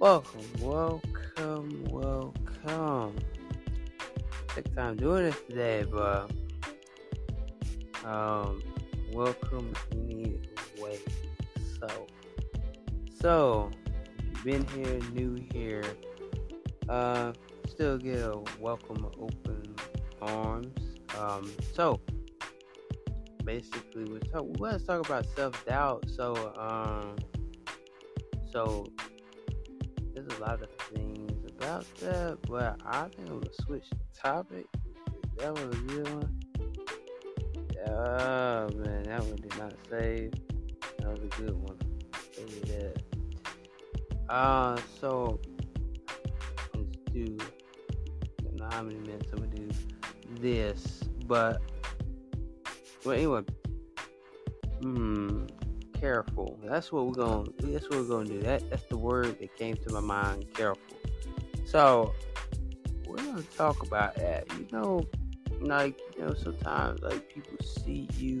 Welcome, welcome, welcome. Take time doing this today, but um, welcome anyway. So, so been here, new here, uh, still get a welcome, open arms. Um, so basically, we're talk. Let's talk about self doubt. So, um, so a lot of things about that, but I think I'm gonna switch the topic. That was a good one. Oh man, that one did not save. That was a good one. You that. Uh, so let's do. I don't know how many minutes I'm gonna do this, but well, anyway. Hmm careful. That's what we're gonna. That's what we're gonna do. That that's the word that came to my mind. Careful. So we're gonna talk about that. You know, like you know, sometimes like people see you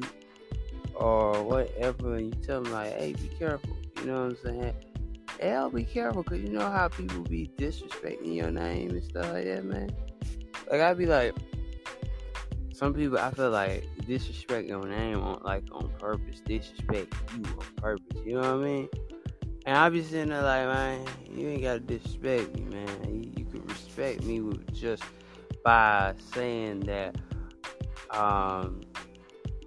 or whatever, and you tell them like, "Hey, be careful." You know what I'm saying? Hell, be careful, cause you know how people be disrespecting your name and stuff like that, man. Like I'd be like, some people I feel like disrespect your name on like on purpose, disrespect you on purpose. You know what I mean? And I be sitting there like, man, you ain't gotta disrespect me, man. You, you could respect me with just by saying that um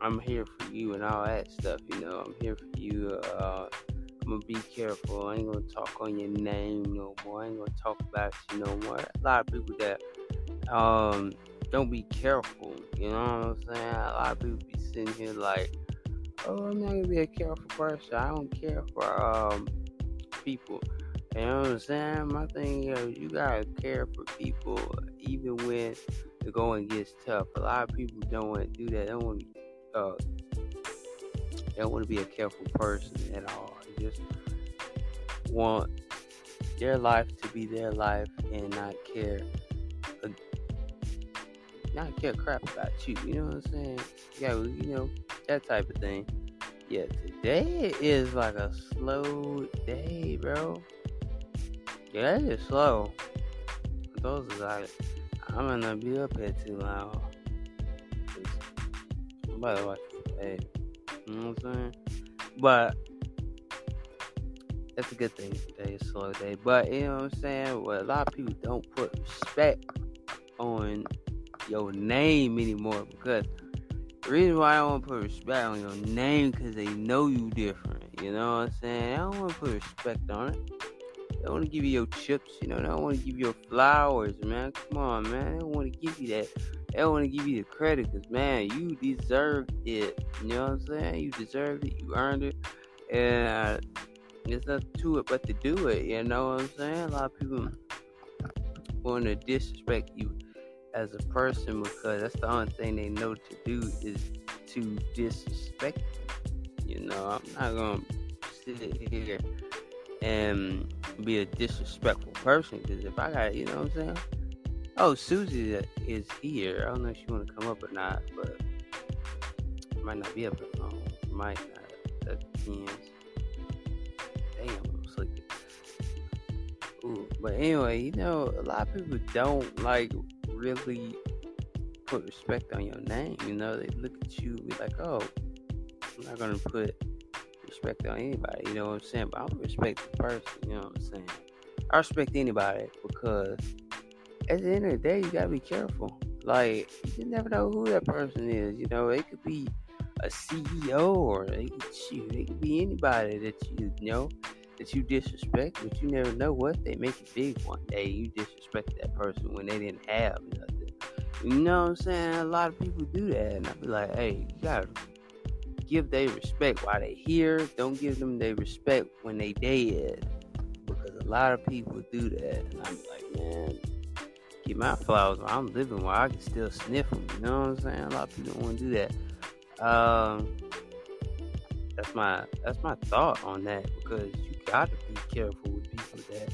I'm here for you and all that stuff. You know, I'm here for you. Uh, I'm gonna be careful. I ain't gonna talk on your name no more. I ain't gonna talk about you no more. A lot of people that um don't be careful. You know what I'm saying? A lot of people be sitting here like, oh, I'm not gonna be a careful person. I don't care for um people. You know what I'm saying? My thing is, you gotta care for people even when the going gets tough. A lot of people don't want to do that. They don't want to. Uh, they don't want to be a careful person at all. They just want their life to be their life and not care not care crap about you. You know what I'm saying? Yeah, you know that type of thing. Yeah, today is like a slow day, bro. Yeah, it is slow. Those are like, I'm gonna be up here too long. I'm about to watch hey, you know what I'm saying? But that's a good thing. Today is a slow day. But you know what I'm saying? Well, a lot of people don't put respect on your name anymore because the reason why I don't want to put respect on your name because they know you different. You know what I'm saying? I don't want to put respect on it. They want to give you your chips, you know. They don't want to give you your flowers, man. Come on, man. They want to give you that. They want to give you the credit because, man, you deserved it. You know what I'm saying? You deserved it. You earned it. And there's nothing to it but to do it. You know what I'm saying? A lot of people want to disrespect you as a person because that's the only thing they know to do is to disrespect you. You know, I'm not gonna sit here and be a disrespectful person because if I got, you know what I'm saying? Oh, Susie is here. I don't know if she want to come up or not, but might not be up at home. Might not. That depends. Damn, I'm sleeping. Ooh, but anyway, you know, a lot of people don't like really put respect on your name. You know, they look at you be like, oh, I'm not gonna put respect on anybody. You know what I'm saying? But gonna respect the person. You know what I'm saying? I respect anybody because at the end of the day, you gotta be careful. Like you never know who that person is. You know, it could be a CEO or they could shoot, it could be anybody that you, you know that you disrespect, but you never know what they make it big one day. You disrespect that person when they didn't have nothing. You know what I'm saying? A lot of people do that, and I be like, hey, you gotta give they respect while they here. Don't give them their respect when they dead, because a lot of people do that, and I'm like, man, get my flowers I'm living, while I can still sniff them. You know what I'm saying? A lot of people don't want to do that. Um, that's my that's my thought on that because gotta be careful with people that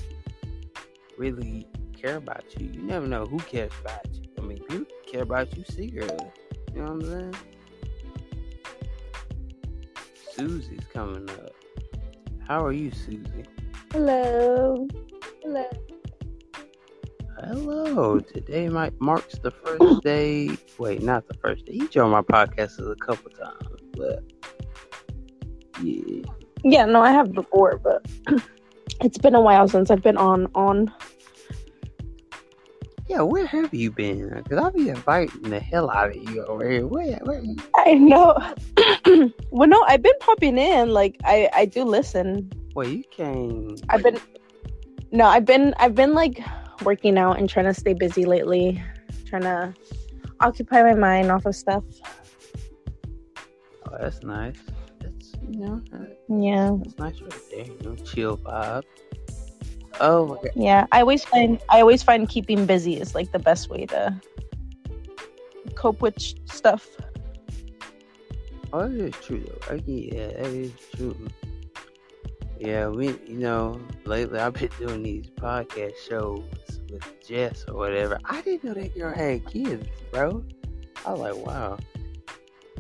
really care about you. You never know who cares about you. I mean, people care about you secretly. You know what I'm saying? Susie's coming up. How are you, Susie? Hello. Hello. Hello. Today might marks the first day. Wait, not the first day. He joined my podcast a couple times, but yeah. Yeah, no, I have before, but it's been a while since I've been on on. Yeah, where have you been? Because I'll be inviting the hell out of you over here. Where, where? I know. well, no, I've been popping in. Like, I I do listen. Well, you came. I've been. No, I've been I've been like working out and trying to stay busy lately, trying to occupy my mind off of stuff. Oh, that's nice. That's you know, uh, Yeah, It's nice right there. Know, chill vibe. Oh my god. yeah. I always find I always find keeping busy is like the best way to cope with sh- stuff. Oh, that is true though. I, yeah, that is true. Yeah, we, you know, lately I've been doing these podcast shows with Jess or whatever. I didn't know that girl had kids, bro. I was like, wow.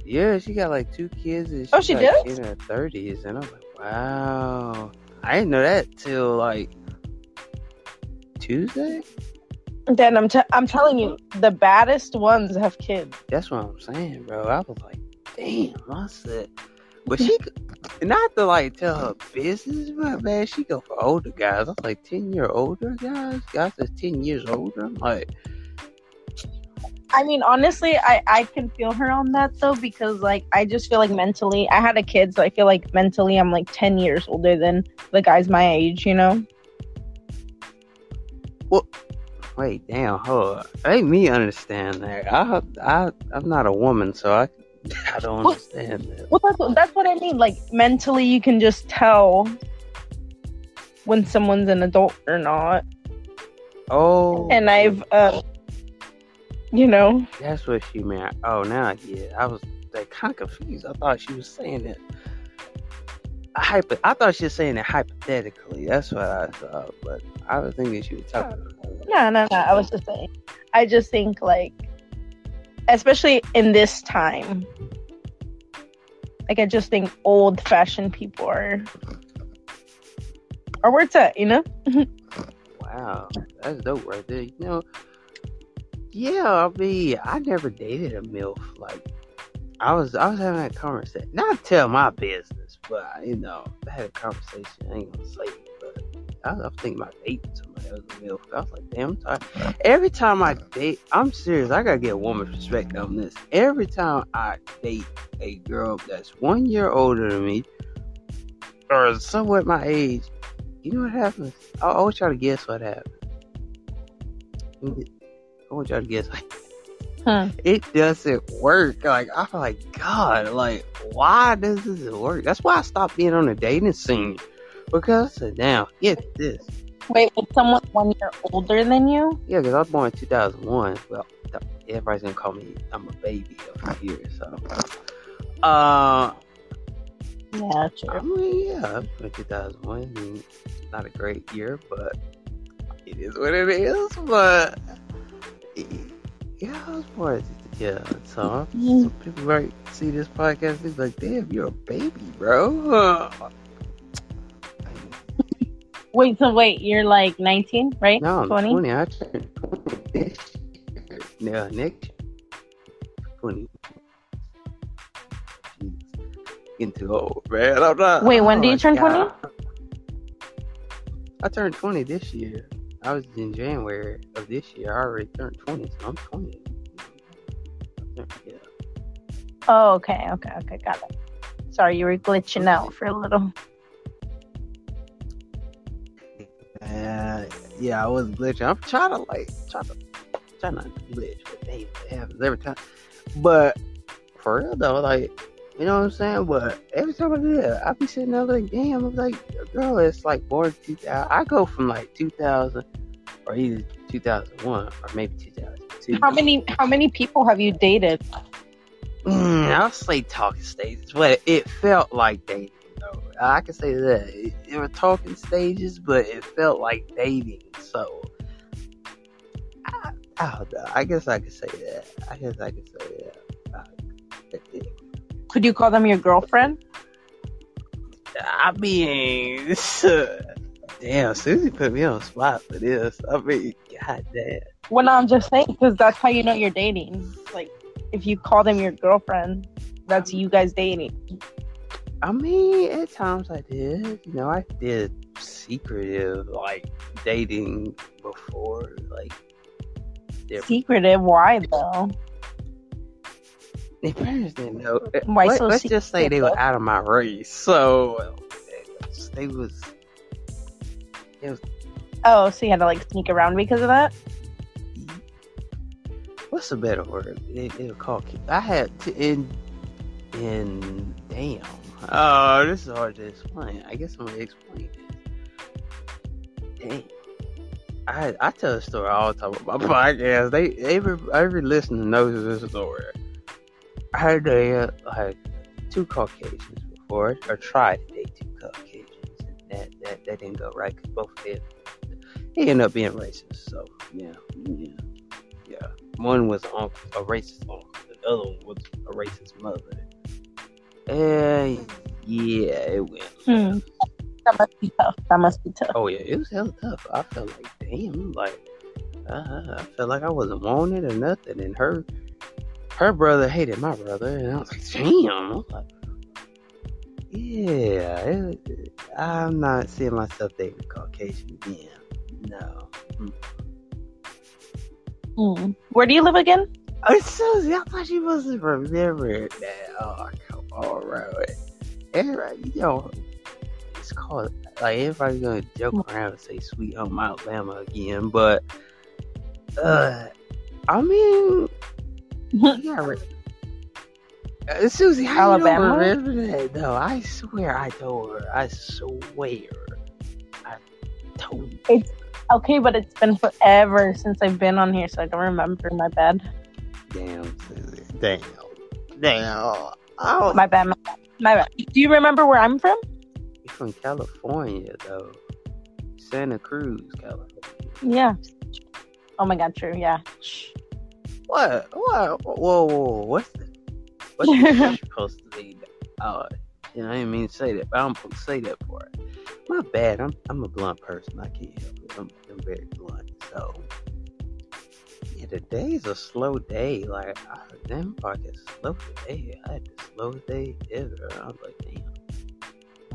Yeah, she got like two kids and oh, she's Oh, she like does? in her thirties, and I'm like, wow. I didn't know that till like Tuesday. Then I'm t- I'm telling you, the baddest ones have kids. That's what I'm saying, bro. I was like, damn, I said, but she, not to like tell her business, but man, she go for older guys. I was like, 10 year older guys? Guys that's 10 years older? I'm like, I mean, honestly, I I can feel her on that though because like I just feel like mentally, I had a kid, so I feel like mentally I'm like ten years older than the guys my age. You know? Well, wait, damn, hold on. Make me understand that. I, I, I'm not a woman, so I, I don't Well- understand that. Well, that's what, that's what I mean. Like mentally, you can just tell when someone's an adult or not. Oh, And I've, uh, you know, That's what she meant. Oh, now I get it. I was like kind of confused. I thought she was saying that. Hypo- I thought she was saying it hypothetically. That's what I thought, but I was thinking she was talking. no, no, no. I was just saying. I just think like, especially in this time, like I just think old-fashioned people are are where it's at. You know? Wow, that's dope right there. You know, yeah. I mean, I never dated a milf. Like, I was, I was having that conversation. Not tell my business, but you know, I had a conversation. I ain't gonna say it, but I was, I was thinking about dating somebody else a milf. I was like, damn, I'm tired. Every time I date, I'm serious. I gotta get a woman's perspective on this. Every time I date a girl that's one year older than me, or somewhat my age, you know what happens? I, always try to guess what happened. I want y'all to guess. Hmm. It doesn't work. Like I feel like God. Like why does this work? That's why I stopped being on the dating scene because "Now get this." Wait, with someone one year older than you? Yeah, because I was born in 2001. Well, everybody's gonna call me I'm a baby over here. So, uh, Yeah, I true. mean, yeah, I was born in 2001. I mean, not a great year, but it is what it is. But yeah, I was born. Yeah, so mm-hmm. some people might see this podcast and be like, "Damn, you're a baby, bro." Wait, so wait, you're like 19, right? No, I'm 20? 20. I turned 20 this year. No, next 20. Jeez. Getting too old, man. I'm not. Wait, when oh do you turn 20? I turned 20 this year. I was in January of this year. I already turned 20, so I'm 20. Yeah. Oh, okay, okay, okay, got it. Sorry, you were glitching out for a little. Uh, yeah, I was glitching. I'm trying to like try to try not to glitch, but happens every time. But for real though, like you know what I'm saying. But every time I do that, I be sitting there like, damn, I'm like, girl, it's like born 2000. I go from like 2000 or either 2001 or maybe 2002. How many how many people have you dated? Mm, I'll say talking stages, but it felt like dating. Though. I can say that it, it were talking stages, but it felt like dating. So I, I don't know. I guess I could say that. I guess I could say that. Could you call them your girlfriend? I mean, Damn, Susie put me on the spot for this. I mean, god damn. Well, I'm just saying because that's how you know you're dating. Like, if you call them your girlfriend, that's you guys dating. I mean, at times I did. You know, I did secretive like dating before. Like, their, Secretive? Why though? Their parents didn't know. Why Let, so let's just say they were out of my race, so they was. It was Oh, so you had to like sneak around because of that? what's a better word? It, it was called. I had to in in damn. Oh, this is hard to explain. I guess I'm gonna explain this. Damn. I I tell a story all the time about my podcast. They every every listener knows this story. I had a uh, like two Caucasians before, or tried to date two Caucasians, and that that, that didn't go right because both of them they ended up being racist. So yeah, yeah, yeah. One was on a racist uncle, the other one was a racist mother. And yeah, it went. Hmm. That must be tough. That must be tough. Oh yeah, it was hella tough. I felt like damn, like uh, I felt like I wasn't wanted or nothing. And her, her brother hated my brother, and I was like, damn. Was like, yeah, it, I'm not seeing myself dating a Caucasian again. No. Hmm. Where do you live again? Oh, Susie, I thought you wasn't remembering that. Oh, come on, bro. Everybody, you know, it's called, like, everybody's gonna joke around and say Sweet Home Alabama again, but, uh, I mean, yeah, uh, Susie, how Alabama? you don't remember that? No, I swear I told her. I swear. I told you. Okay, but it's been forever since I've been on here, so I don't remember. My bad. Damn, Susie. Damn. Damn. Oh, My bad. My bad. My bad. Do you remember where I'm from? You're from California, though. Santa Cruz, California. Yeah. Oh my god, true. Yeah. What? What? Whoa, whoa, whoa. What's the, what's the supposed to be? Oh, yeah, I didn't mean to say that, but I'm supposed to say that for it. My bad. I'm I'm a blunt person. I can't help it. I'm, I'm very blunt. So, yeah, today's a slow day. Like, I, damn, podcast slow today. I had the slowest day ever. I was like, damn.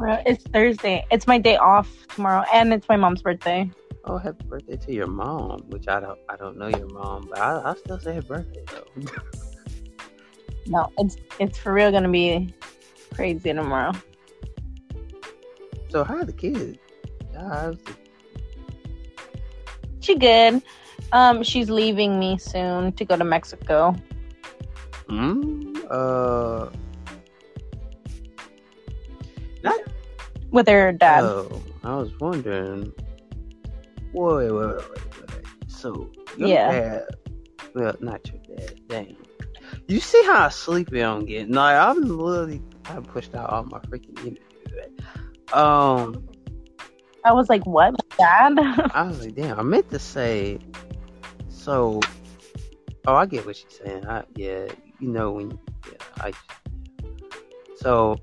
It's Thursday. It's my day off tomorrow, and it's my mom's birthday. Oh, happy birthday to your mom, which I don't I don't know your mom, but I I still say happy birthday though. No, it's it's for real gonna be crazy tomorrow. so how are the kids? How's the, She good. Um, she's leaving me soon to go to Mexico. hmm? Uh with her dad. oh, I was wondering wait, wait, wait, wait. So your Yeah. dad well not your dad, damn. You see how sleepy I'm getting? Like I'm literally I pushed out all my freaking energy. Um I was like, "What, dad?" I was like, damn, I meant to say, so, oh, I get what she's saying. I, yeah, you know, when, yeah, I, so,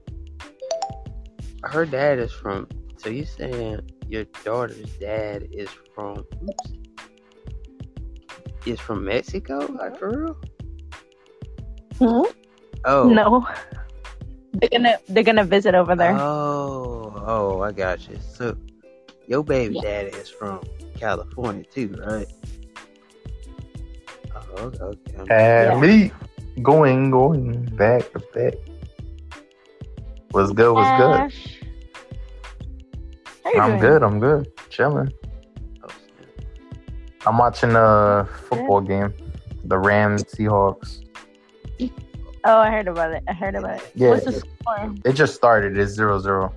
her dad is from, so you saying your daughter's dad is from, oops, is from Mexico? Like, for real? Hmm? Oh. No, they're gonna they're gonna visit over there. Oh, oh, I got you. So, your baby Yeah. daddy is from California too, right? Oh, okay. okay. Yeah. Elite. Going, going, back to back. What's good? What's good? How you I'm doing? good. I'm good. Chilling. I'm watching a football game. The Rams Seahawks. Oh, I heard about it. I heard about it. Yeah. What's the score? It just started. It's zero zero.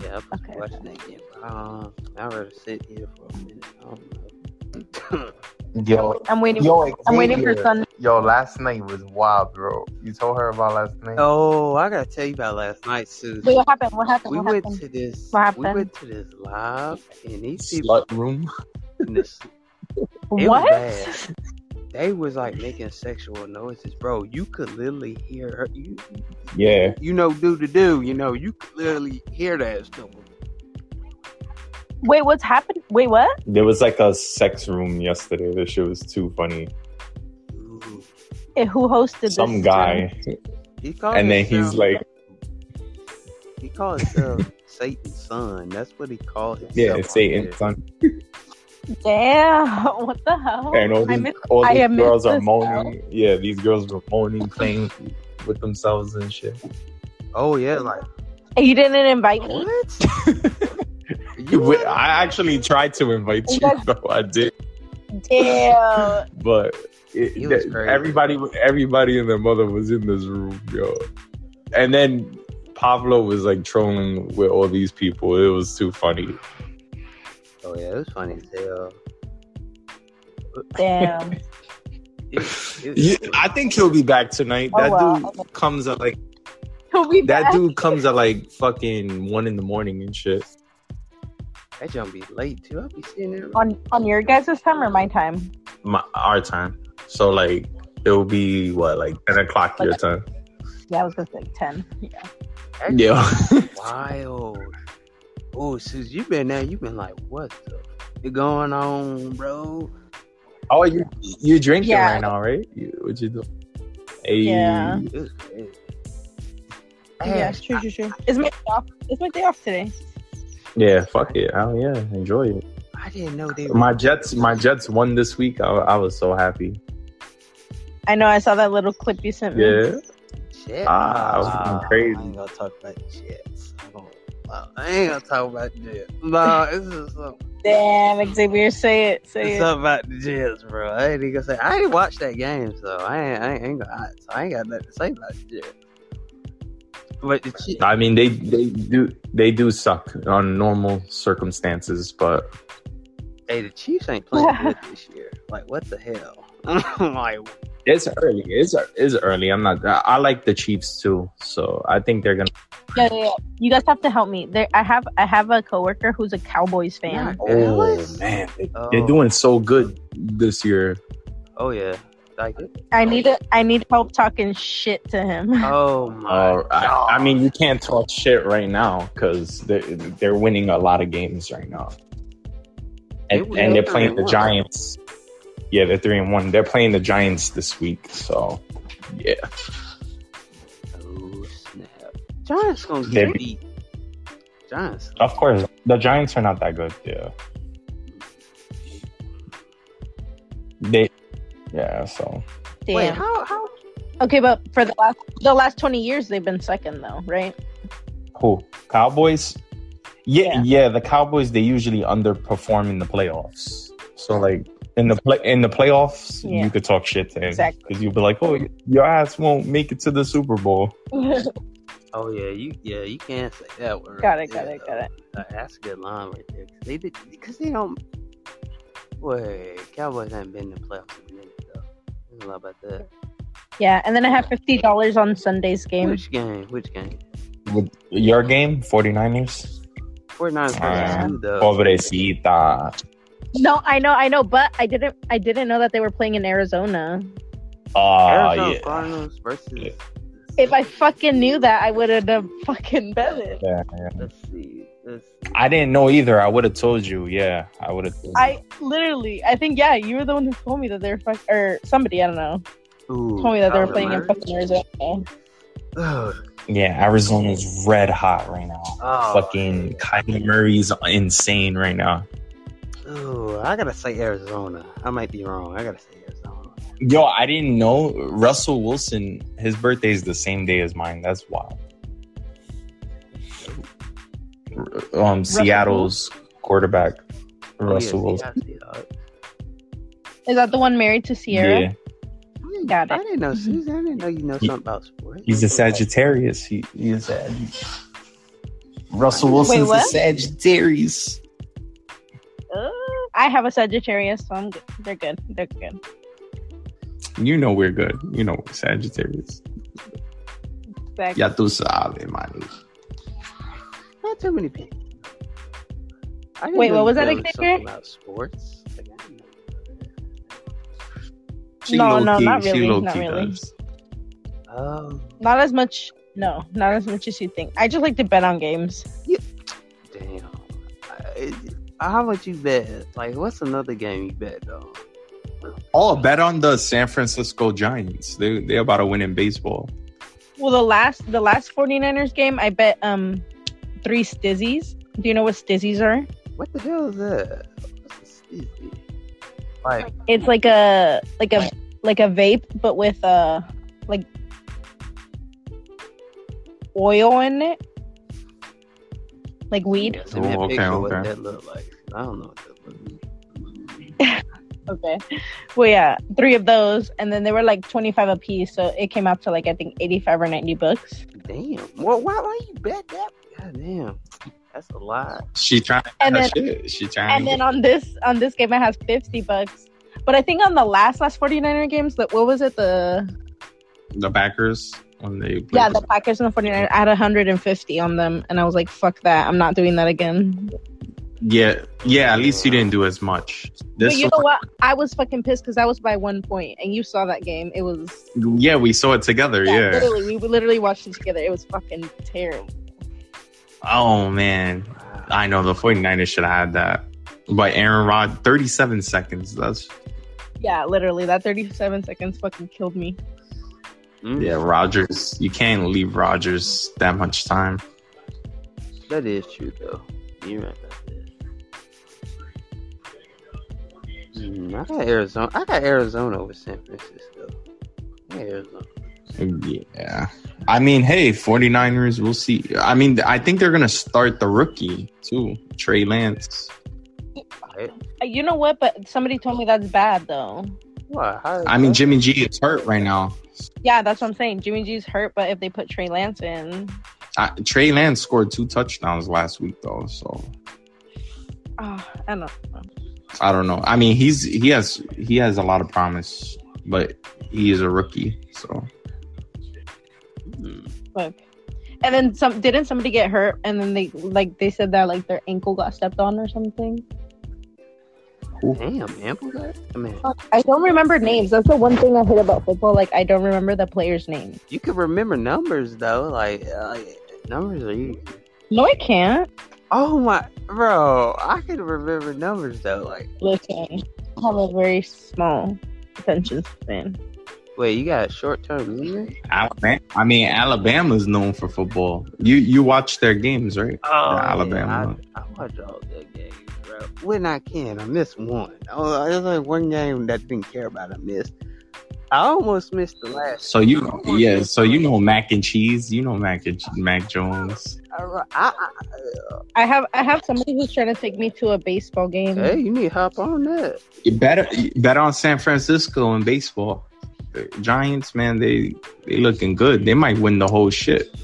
Yeah, I'm Okay, watching that game. Um, I'd rather sit here for a minute. I don't know. Yo, I'm waiting. yo, I'm waiting for Xavier. Sun. Yo, last night was wild, bro. You told her about last night? oh, I gotta tell you about last night, Susan. Wait, what happened? What happened? we what went happened? to this. What happened? We went to this live, and these people Slut room. in this what? they was like making sexual noises, bro. You could literally hear her. You, Yeah. you know, do to do. You know, you could literally hear that stuff. Wait, what's happened? Wait, what? There was like a sex room yesterday. This shit was too funny. Ooh. Eh, Who hosted Some this? guy, He called and then he's himself- like, he called himself Satan's son. That's what he called himself. "Yeah, on Satan, son." Damn, what the hell? And all I these, missed- all these have girls are this moaning. Yeah, these girls were moaning, playing with themselves and shit. Oh yeah, like You didn't invite me. what? You I actually tried to invite you, though. I did, Damn. but it, He was everybody, everybody and their mother was in this room, yo. And then Pablo was like trolling with all these people. It was too funny. Oh yeah, it was funny as hell. Damn. It, it, Yeah, I think he'll be back tonight. Oh, that wow. dude comes at like He'll be that back. dude comes at like fucking one in the morning and shit. That jump be late too. I'll be sitting there. on on your guys' time or my time? My our time. So like it will be what like ten o'clock your time. Yeah, I was gonna say ten. Yeah. That's Yeah. wild. Oh, since you been there, you've been like, what the f- going on, bro? oh, you you drinking Yeah. right now, right? You, what you do? Hey. Yeah. It was crazy. Yeah, Hey, true, true, true. It's my day off. It's my day off today. Yeah, fuck it. Oh yeah, enjoy it. I didn't know they. My Jets, my Jets won this week. I, I was so happy. I know. I saw that little clip you sent me. Yeah, Shit. Ah, I was Nah, crazy. I ain't gonna talk about the Jets. I don't- I ain't gonna talk about the Jets. No, it's just something, Damn, Xavier, say it, say it's it. something about the Jets, bro. I ain't even gonna say. I didn't watch that game, so I ain't. I ain't, I ain't gonna. So I ain't got nothing to say about the Jets. But the Chiefs, I mean they they do they do suck on normal circumstances, but hey, the Chiefs ain't playing good this year. Like, what the hell? I'm like, it's early. It's it's early. I'm not. I I like the Chiefs too, so I think they're gonna. Yeah, yeah, yeah. You guys have to help me. There, I have, I have a coworker who's a Cowboys fan. Yeah. Oh man, they, Oh. they're doing so good this year. oh yeah, like, I need it. I need help talking shit to him. oh my. Uh, I, God. I mean, you can't talk shit right now because they're, they're winning a lot of games right now, and, win and they're playing the one. Giants. Yeah, they're three and one. They're playing the Giants this week, so yeah. Oh snap! Giants gonna They- get beat. Giants. Of course, the Giants are not that good. Yeah, they. Yeah, so Damn. Wait, how how Okay, but for the last the last twenty years, they've been second though, right? who Cowboys? Yeah, Yeah. yeah, The Cowboys they usually underperform in the playoffs. So like in the play in the playoffs, Yeah. you could talk shit to him Exactly. because you'll be like, "Oh, your ass won't make it to the Super Bowl." Oh yeah, you yeah you can't say that word. got it, got there, it, got it. Uh, that's a good line right there. 'Cause They did because they don't. Wait, Cowboys haven't been in the playoffs in a minute though. There's a lot about that. Yeah, and then I have fifty dollars on Sunday's game. Which game? Which game? With your game, 49ers? 49ers Ah, versus who though? Pobrecita. No, I know, I know, but I didn't, I didn't know that they were playing in Arizona. Oh, Arizona yeah. Cardinals versus. Yeah. If I fucking knew that, I would have fucking bet it. yeah, yeah. Let's see. Let's. I didn't know either. I would have told you. Yeah, I would have. I literally, I think, yeah, you were the one who told me that they were fuck, or somebody, I don't know, Ooh, told me that they were Kyler playing in fucking Arizona. Ugh. Yeah, Arizona's red hot right now. Oh, Fucking yeah. Kyler Murray's insane right now. Ooh, I gotta say Arizona. I might be wrong. I gotta say Arizona. Yo, I didn't know Russell Wilson. His birthday is the same day as mine. That's wild. Um, Seattle's quarterback, Oh, Russell yeah, Wilson. see, I see, Is that the one married to Ciara? Yeah, Got I didn't know Susan. I didn't know you know He- something about sports. he's a Sagittarius. He, he is Sag. Russell Wait, Wilson's a what? Sagittarius. Uh, I have a Sagittarius, so I'm good. They're good. They're good. You know we're good. You know Sagittarius. Exactly. Ya tú sabes, man. Not too many people. I Wait, what was that again. About sports. Like, I didn't know. She No, no, key, not really, not really. does. Um, Not as much. No, not as much as you think. I just like to bet on games. damn. I, how much you bet? Like, what's another game you bet though? Oh, bet on the San Francisco Giants. They they about to win in baseball. Well, the last the last 49ers game, I bet um three stizzies. Do you know what stizzies are? What the hell is that? What's a stizzy? Like, It's like a like a like a vape, but with uh like oil in it, like weed. send me a Oh, okay, picture what that look like. I don't know what that look like. Okay. Well, yeah, three of those, and then they were like twenty five a piece, so it came out to like I think eighty five or ninety bucks. Damn. Well, why why you bet that? God damn. That's a lot. She trying And and then- shit. She trying And then on this on this game, it has fifty bucks. But I think on the last last 49er games, that what was it? The the backers when they yeah, the Packers and the 49ers. I had 150 on them, and I was like, "Fuck that! I'm not doing that again." Yeah yeah. At least you didn't do as much. But This you know what? I was fucking pissed because I was by one point, and you saw that game. It was yeah, we saw it together. Yeah. literally we literally watched it together. It was fucking terrible. Oh man, I know the 49ers should have had that. But Aaron Rod, 37 seconds. That's Yeah, literally that 37 seconds fucking killed me. Mm, yeah, Rodgers. You can't leave Rodgers that much time. That is true though. You're right Mm, I got Arizona. I got Arizona over San Francisco. Arizona. Yeah. I mean, hey, 49ers, we'll see. I mean, I think they're going to start the rookie too, Trey Lance. Uh, You know what? But somebody told me that's bad though. What? I mean, Jimmy G is hurt right now. Yeah, that's what I'm saying. Jimmy G's hurt, but if they put Trey Lance in, Uh, Trey Lance scored two touchdowns last week though, so oh, I don't know. I don't know. I mean, he's he has he has a lot of promise, but he is a rookie, so Fuck. And then some didn't somebody get hurt and then they like they said that like their ankle got stepped on or something. Damn, Ample got. I mean, I don't remember names. That's the one thing I hate about football. Like I don't remember the players' names. you can remember numbers though. Like, uh, numbers are easy. No, I can't. Oh my, bro! I can remember numbers though. Like, Listen, I have a very small attention span. wait, you got short term memory? Alabama. I mean, Alabama's known for football. You you watch their games, right? Oh, Yeah, Alabama. I, I watch all their games, bro. When I can, I miss one. Oh, there's like one game that I didn't care about. I missed. I almost missed the last. So you know, yeah. So you know mac and cheese. You know mac and Mac Jones. I, I, I have I have somebody who's trying to take me to a baseball game. Hey, you need to hop on that. You better you bet on San Francisco in baseball. The Giants, man, they they looking good. They might win the whole shit.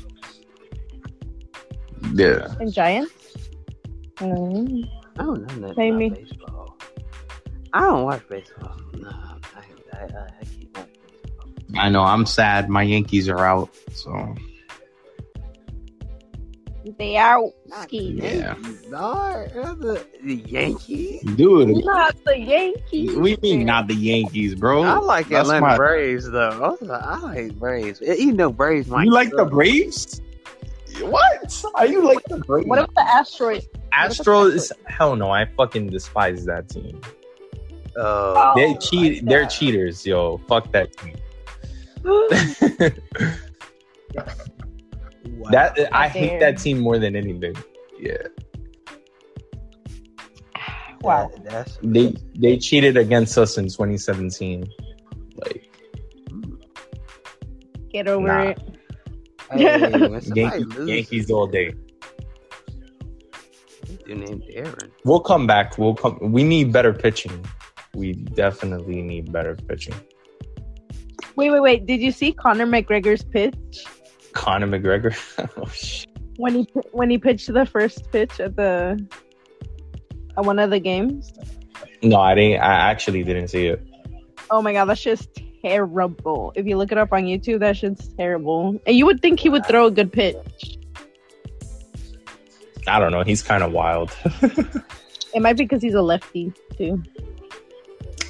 Yeah. And Giants. Mm. I don't know nothing Maybe. about baseball. I don't watch baseball. No, I, I, I, I keep watching baseball. I know. I'm sad. My Yankees are out. So They out. Not Yeah. Yankees, dog. They're The, the Yankees. dude, Not the Yankees. we mean not the Yankees, bro. I like That's Atlanta my- Braves though. I, was like, Braves. Even though Braves might You like the. Braves? What? Are you like the Braves? What about the asteroids? Astros? Hell no! I fucking despise that team. Oh, They Oh, cheat. like They're cheaters, yo. Fuck that team. wow. That I How hate that team more than anything. Yeah, wow. That- they they cheated against us in 2017. Like Get over Nah. it. Hey, when Yankees, Yankees all day. dude named Aaron. We'll come back. We'll come. We need better pitching. We definitely need better pitching. Wait, wait, wait. Did you see Conor McGregor's pitch Conor McGregor. oh, when he when he pitched the first pitch at the at one of the games? No, I didn't. I actually didn't see it. Oh my god, that's just terrible. If you look it up on YouTube, that shit's terrible. And you would think he would throw a good pitch. I don't know. He's kind of wild. It might be because he's a lefty too.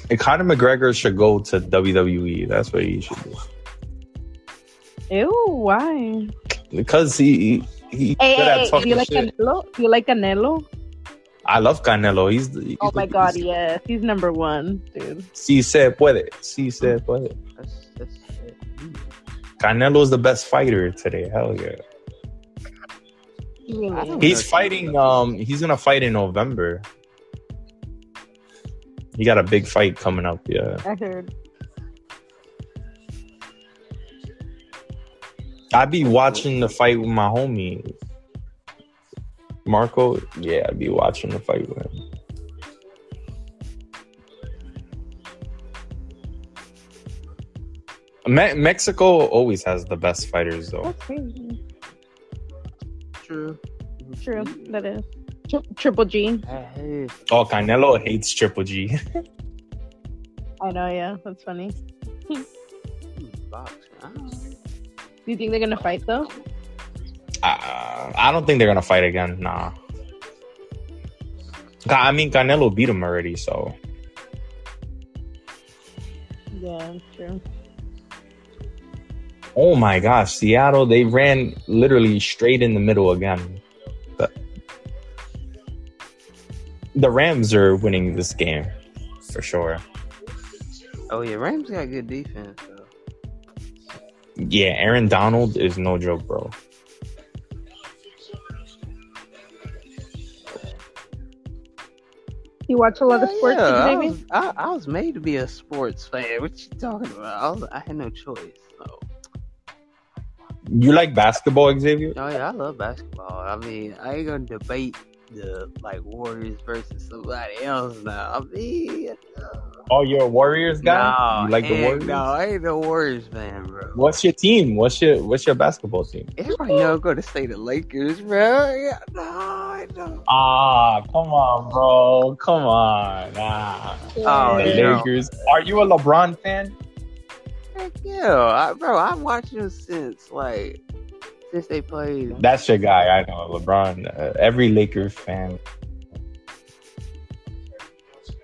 And Conor McGregor should go to WWE. That's what he should do. Ew, why? Because he he, he Hey, good hey, hey, do you like shit. Canelo? Do you like Canelo? I love Canelo. He's, the- he's Oh my the- god, yes, he's number one, dude. Si se puede. Si se puede. That's that's shit. Canelo's the best fighter today. Hell yeah. Really I is. don't- He's fighting. Um, he's gonna fight in November. He got a big fight coming up. Yeah. I heard. I be watching the fight with my homie Marco. Yeah, I'd be watching the fight with him. Me- Mexico always has the best fighters, though. That's crazy. True. True, that is. Tri- Triple G. Oh, Canelo hates Triple G. I know, yeah, that's funny. Do you think they're gonna fight though? uh, I don't think they're gonna fight again. Nah. I mean, Canelo beat him already, so Yeah, true. Oh my gosh, Seattle, they ran literally straight in the middle again. The, the Rams are winning this game for sure. Oh yeah, Rams got good defense. Though. Yeah, Aaron Donald is no joke, bro. You watch a lot of Yeah, sports, yeah, I, maybe? was, I, I was made to be a sports fan. What you talking about? I, was, I had no choice. So. You like basketball, Xavier? Oh yeah, I love basketball. I mean, I ain't gonna debate the like Warriors versus somebody else now. I mean, Oh, you're a Warriors guy? no, you like the Warriors? No, I ain't no Warriors fan, bro. What's your team? What's your what's your basketball team? Everybody know I'm gonna say the Lakers, bro. Yeah, no, I know. Ah, come on, bro. Come on. Ah. Oh, The yeah. Lakers. Are you a LeBron fan? Heck yeah, I, bro. I've watched them since like since they played. That's your guy. I know LeBron. Uh, every Lakers fan.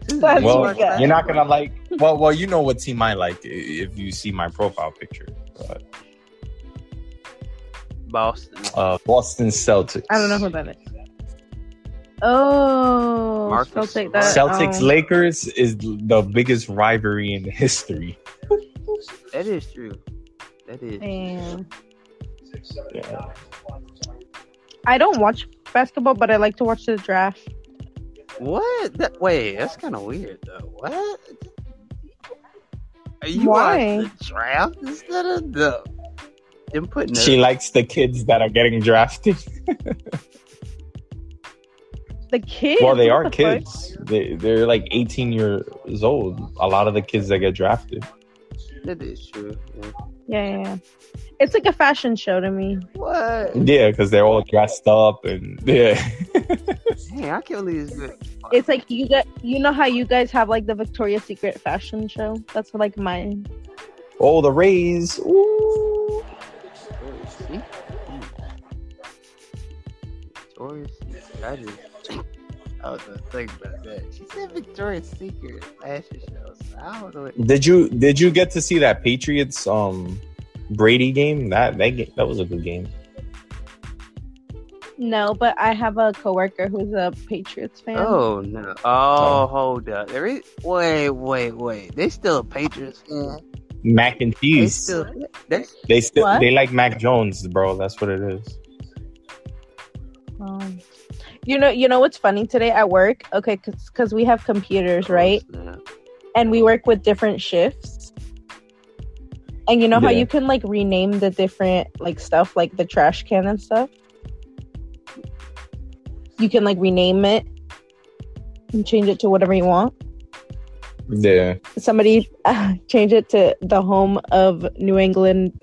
That's Well, guy. you're not gonna like. Well, well, you know what team I like if you see my profile picture. But, Boston. uh, Boston Celtics. I don't know who that is. Oh, Marcus Celtic, that, Celtics oh. Lakers is the biggest rivalry in history. That is true. That is. Damn. Yeah. I don't watch basketball, but I like to watch the draft. What? That, wait, that's kind of weird though. What? Are you Why? watch the draft instead of the them putting the, She likes the kids that are getting drafted. The kids. well, they what are the fuck? kids. They they're like 18 years old. A lot of the kids that get drafted. That is true. Yeah. Yeah, yeah, yeah. It's like a fashion show to me. What? Yeah, because they're all dressed up and yeah. Dang, I can't believe this. It's like you got, you know how you guys have like the Victoria's Secret fashion show. That's like mine. oh, the Rays. Ooh. See? Victoria's Secret. I just. I was gonna think about that. She said Victoria's Secret fashion shows. I don't know. What, Did you did you get to see that Patriots um Brady game? That that ga- that was a good game. No, but I have a coworker who's a Patriots fan. oh no! Oh, hold up. There is. Wait, wait, wait. They still a Patriots fan. Mac and cheese. They cheese. still. They, They still they like Mac Jones, bro. That's what it is. Um, you know, you know what's funny today at work? Okay, because we have computers, right? Oh, snap. And we work with different shifts. And you know how you can like rename the different like stuff, like the trash can and stuff. You can like rename it and change it to whatever you want. Yeah. Somebody uh, change it to the home of New England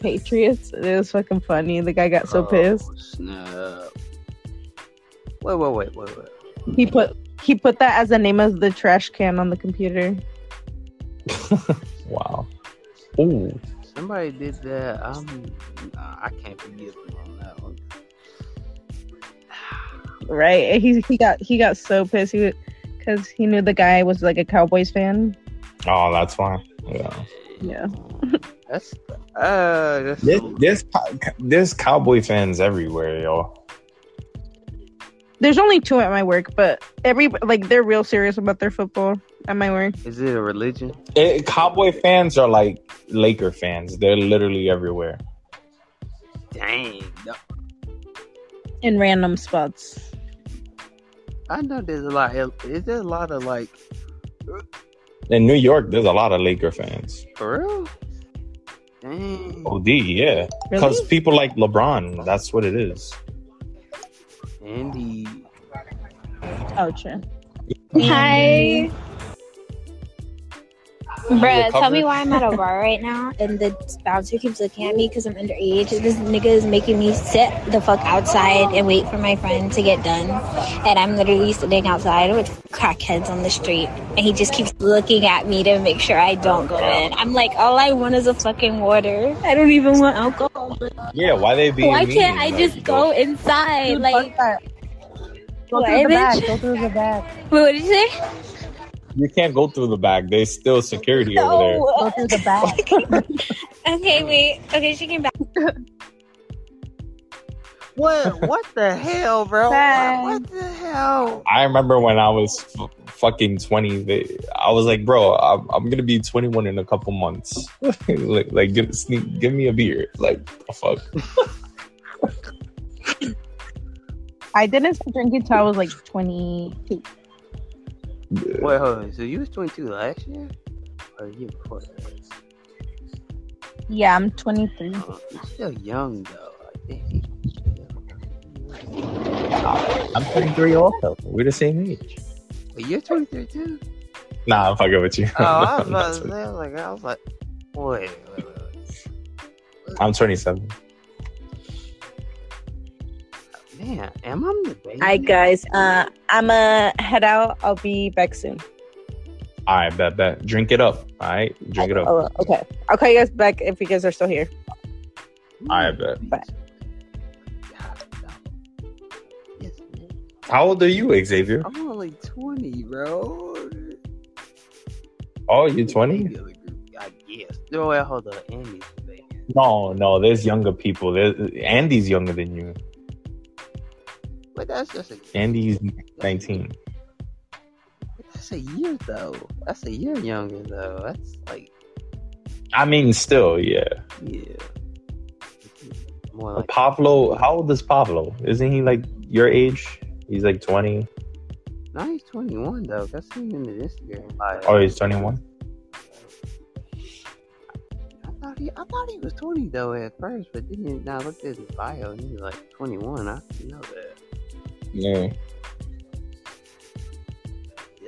Patriots. It was fucking funny. The guy got so Oh, pissed. Snap. Wait, wait, wait, wait, wait. He put he put that as the name of the trash can on the computer. Wow. Ooh. Somebody did that. Um, nah, I can't forgive them on that one. Right? He he got he got so pissed he because he knew the guy was like a Cowboys fan. Oh, that's fine. Yeah. Yeah. That's uh, that's There's, there's there's cowboy fans everywhere, yo. There's only two at my work, but every like they're real serious about their football at my work. Is it a religion? It, Cowboy fans are like Laker fans. They're literally everywhere. Dang. no. In random spots. I know there's a lot. Is there a lot of like In New York, there's a lot of Laker fans. for real? Dang. OD, yeah. Because Really? people like LeBron. That's what it is. Andy. Oh, true. Hi. Bruh, tell me why I'm at a bar right now and the bouncer keeps looking at me because I'm underage. This nigga is making me sit the fuck outside and wait for my friend to get done. And I'm literally sitting outside with crackheads on the street. And he just keeps looking at me to make sure I don't go in. I'm like, all I want is a fucking water. I don't even want alcohol. Yeah, why they being Why mean? can't I Like, just go inside? Dude, Like, fuck that. Go through the back. Go through the back. wait, what did you say? You can't go through the back. There's still security over there. No. Go through the back. Okay, wait. Okay, she came back. What? What the hell, bro? Bye. What the hell? I remember when I was f- fucking 20, they, I was like, bro, I'm, I'm going to be 21 in a couple months. like, like give, sneak, give me a beer. Like, the fuck? I didn't start drinking until I was like 22. Wait, hold on. So you was 22 last year, or the year before that? Yeah, I'm 23. Oh, you're still young though. Like, dang, I'm 23 also. We're the same age. Wait, you're 23 too? Nah, I'm fucking with you. Oh, I was I'm, about to say, like, I was like, wait, wait, wait, wait. I'm 27. Man, am I the baby? Alright, guys. Uh, I'm gonna head out. I'll be back soon. All right, bet, bet. Drink it up. All right, drink it up. Oh, okay. I'll call you guys back if you guys are still here. I bet. Bye. How old are you, Xavier? I'm only 20, bro. Oh, you're 20? Maybe other group, I guess. No, wait, hold on. Andy's. No, no. There's younger people. There's, Andy's younger than you. But that's just a Andy's 19. that's a year though. That's a year younger though. That's like I mean, still, yeah. yeah. More like Pablo, how old is Pablo? Isn't he like your age? He's like 20 No, he's 21 though. That's seen him in the Instagram. bio. or he's 21. I thought he I thought he was 20 though at first, but then he, now I looked at his bio and he was like 21. I didn't know that. Yeah.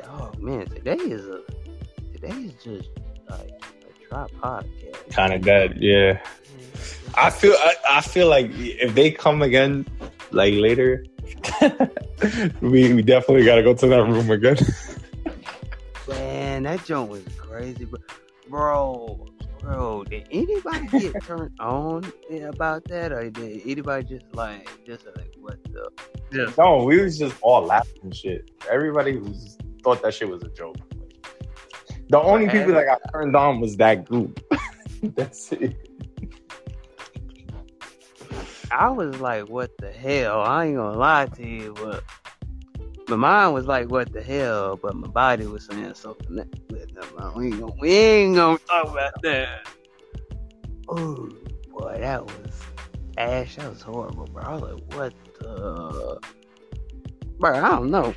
Oh man, today is a today is just like a drop podcast. Kind of dead, yeah. I feel I, I feel like if they come again like later, we, we definitely gotta go to that room again. Man, that joint was crazy, bro. Bro, bro, did anybody get turned on about that, or did anybody just like, just like, what the? Just no, we was just all laughing shit. Everybody was thought that shit was a joke. The only people that got turned on was that group. That's it. I was like, what the hell? I ain't gonna lie to you, but my mind was like, what the hell? But my body was saying something. We, ain't gonna, we ain't gonna talk about that. Oh boy, that was Ash. That was horrible, bro. I was like, what the? Bro, I don't know.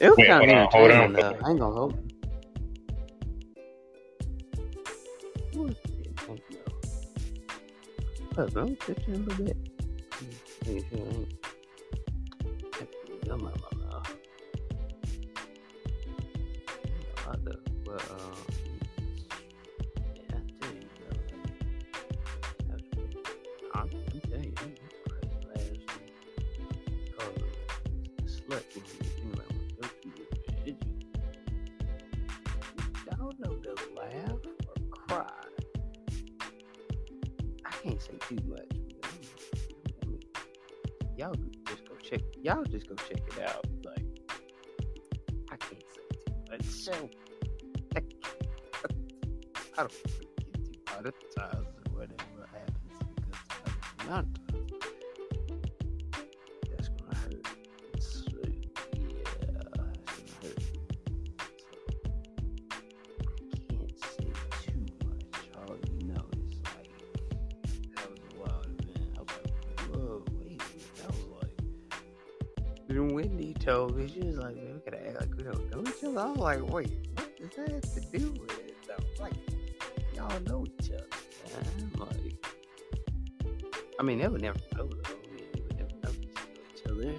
It was kind of hold on, hold entertaining, though. I ain't gonna hold. What was it? Thank you. What, bro? Picture a little bit. Make sure I ain't- Come but, um, yeah, I tell you, like, pretty- I'm, I'm telling you, crazy last week. Cause the slut movie, anyway, I want to go to it. I don't know to laugh or cry. I can't say too much. I mean, y'all just go check. Y'all just go check it out. Like, I can't say too much. So, I don't really or whatever happens because I'm not. That's gonna hurt. So, uh, yeah, it's gonna hurt. So, can't say too much. All you know is like that was a wild event. I was like, whoa, wait, that was like. Then Wendy told me she was like, man, we gotta act like we don't know each other. I was like, wait, what does that have to do with? Y'all know each other. Man. Like, I mean, they would never know though. I mean, they would never know each other.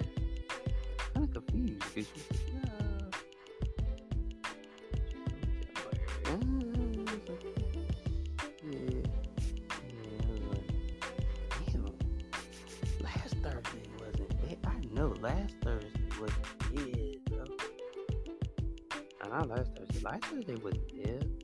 Kind of confused because she's like, yeah. Uh, I was like, yeah. Yeah, I was like, damn. Last Thursday wasn't bad. I know last Thursday wasn't bad, bro. And not last Thursday. Last Thursday wasn't bad.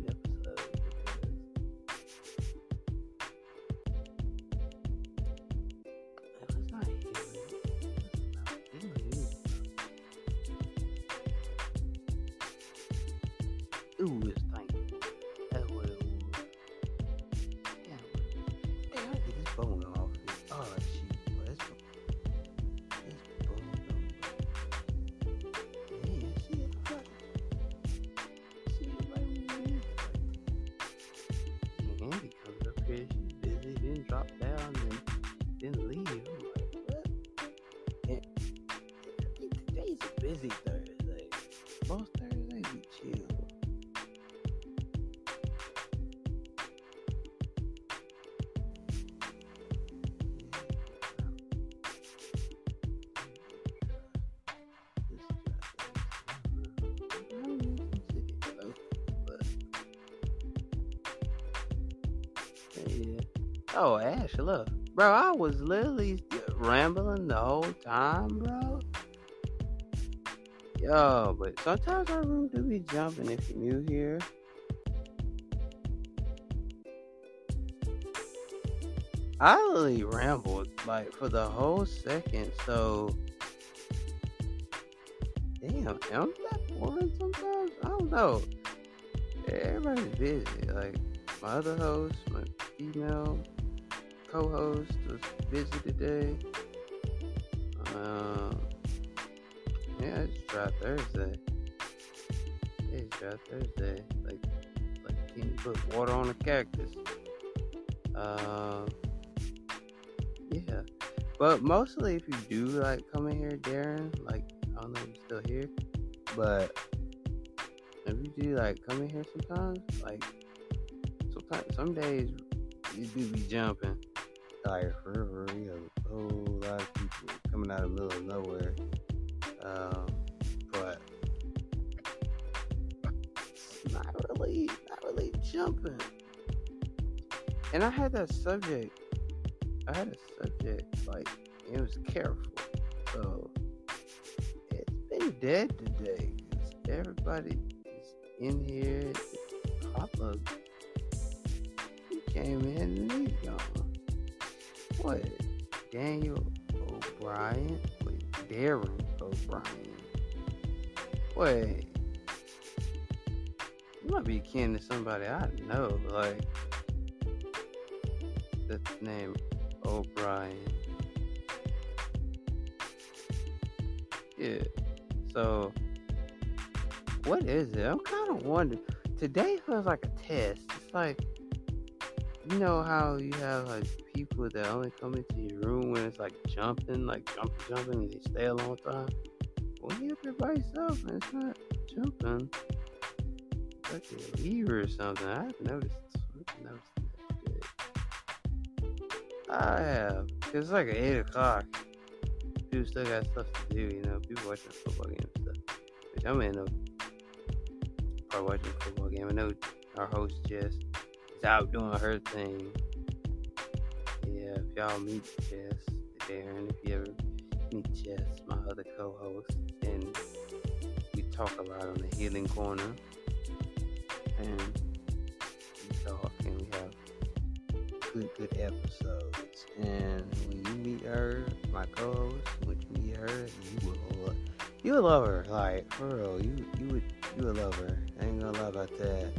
Oh, Ash, look. Bro, I was literally rambling the whole time, bro. Yo, but sometimes our room do be jumping if you're new here. I literally rambled like for the whole second, so damn, am that boring sometimes? I don't know. Everybody's busy. Like my other host, my female co-host was busy today. Um, yeah, it's dry Thursday. It's dry Thursday. Like, like can you put water on a cactus? Um, yeah. But mostly, if you do like come in here, Darren, like I don't know if you're still here, but if you do like come in here sometimes, like sometimes some days you do be jumping. Like for a whole lot of people coming out of the middle of nowhere. Um, but not really, not really jumping. And I had that subject. I had a subject like it was careful. So it's been dead today. 'cause Everybody is in here. Papa he came in and he's gone. What? Daniel O'Brien? Wait, Darren O'Brien. Wait, You might be kin to somebody I know, like that's name O'Brien. Yeah. So, what is it? I'm kind of wondering. Today feels like a test. It's like, you know how you have like people that only come into your room when it's like jumping, like jumping, jumping, and they stay a long time. When you're there by yourself and it's not jumping, it's like a lever or something. I've noticed. I've noticed. I have. It's like 8 o'clock people still got stuff to do, you know. People watching football games and stuff. Which I'm in a probably watching a football game. I know our host Jess is out doing her thing. Yeah, if y'all meet Jess, Darren, if you ever meet Jess, my other co-host, and we talk a lot on the Healing Corner, and we talk and we have good, good episodes. And when you meet her, my co-host, when you meet her, you will, you will love her. Like for real, you you would you will love her. I ain't gonna lie about that.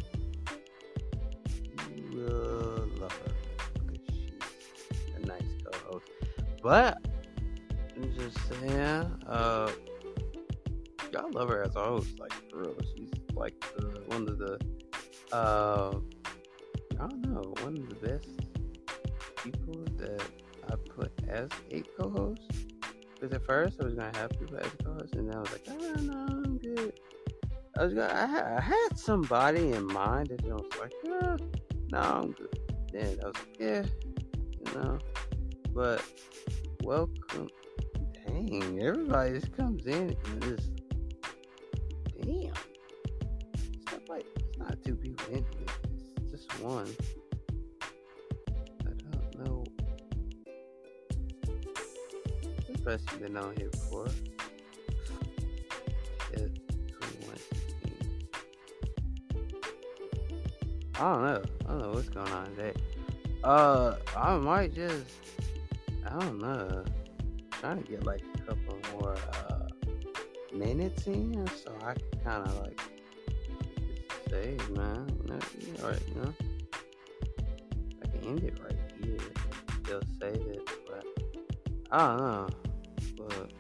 Will love her because she's a nice co-host. But I'm just saying, uh, y'all love her as a host. Like for real, she's like the, one of the, uh, I don't know, one of the best people that I put as a co-host. Because at first I was gonna have people as co-host, and then I was like, oh no, I'm good. I was gonna, I had, I had somebody in mind that I was like, yeah, no, I'm good. Then I was like, yeah, you know, but welcome. Dang, everybody just comes in and just, damn. Stuff like, it's not two people in here, it's just one. I don't know. This person been on here before. I don't know. I don't know what's going on today. Uh, I might just, I don't know, trying to get like a couple more uh, minutes in so I can kind of like say, man, you know, right, you know, I can end it right here. Still save it, but I don't know. But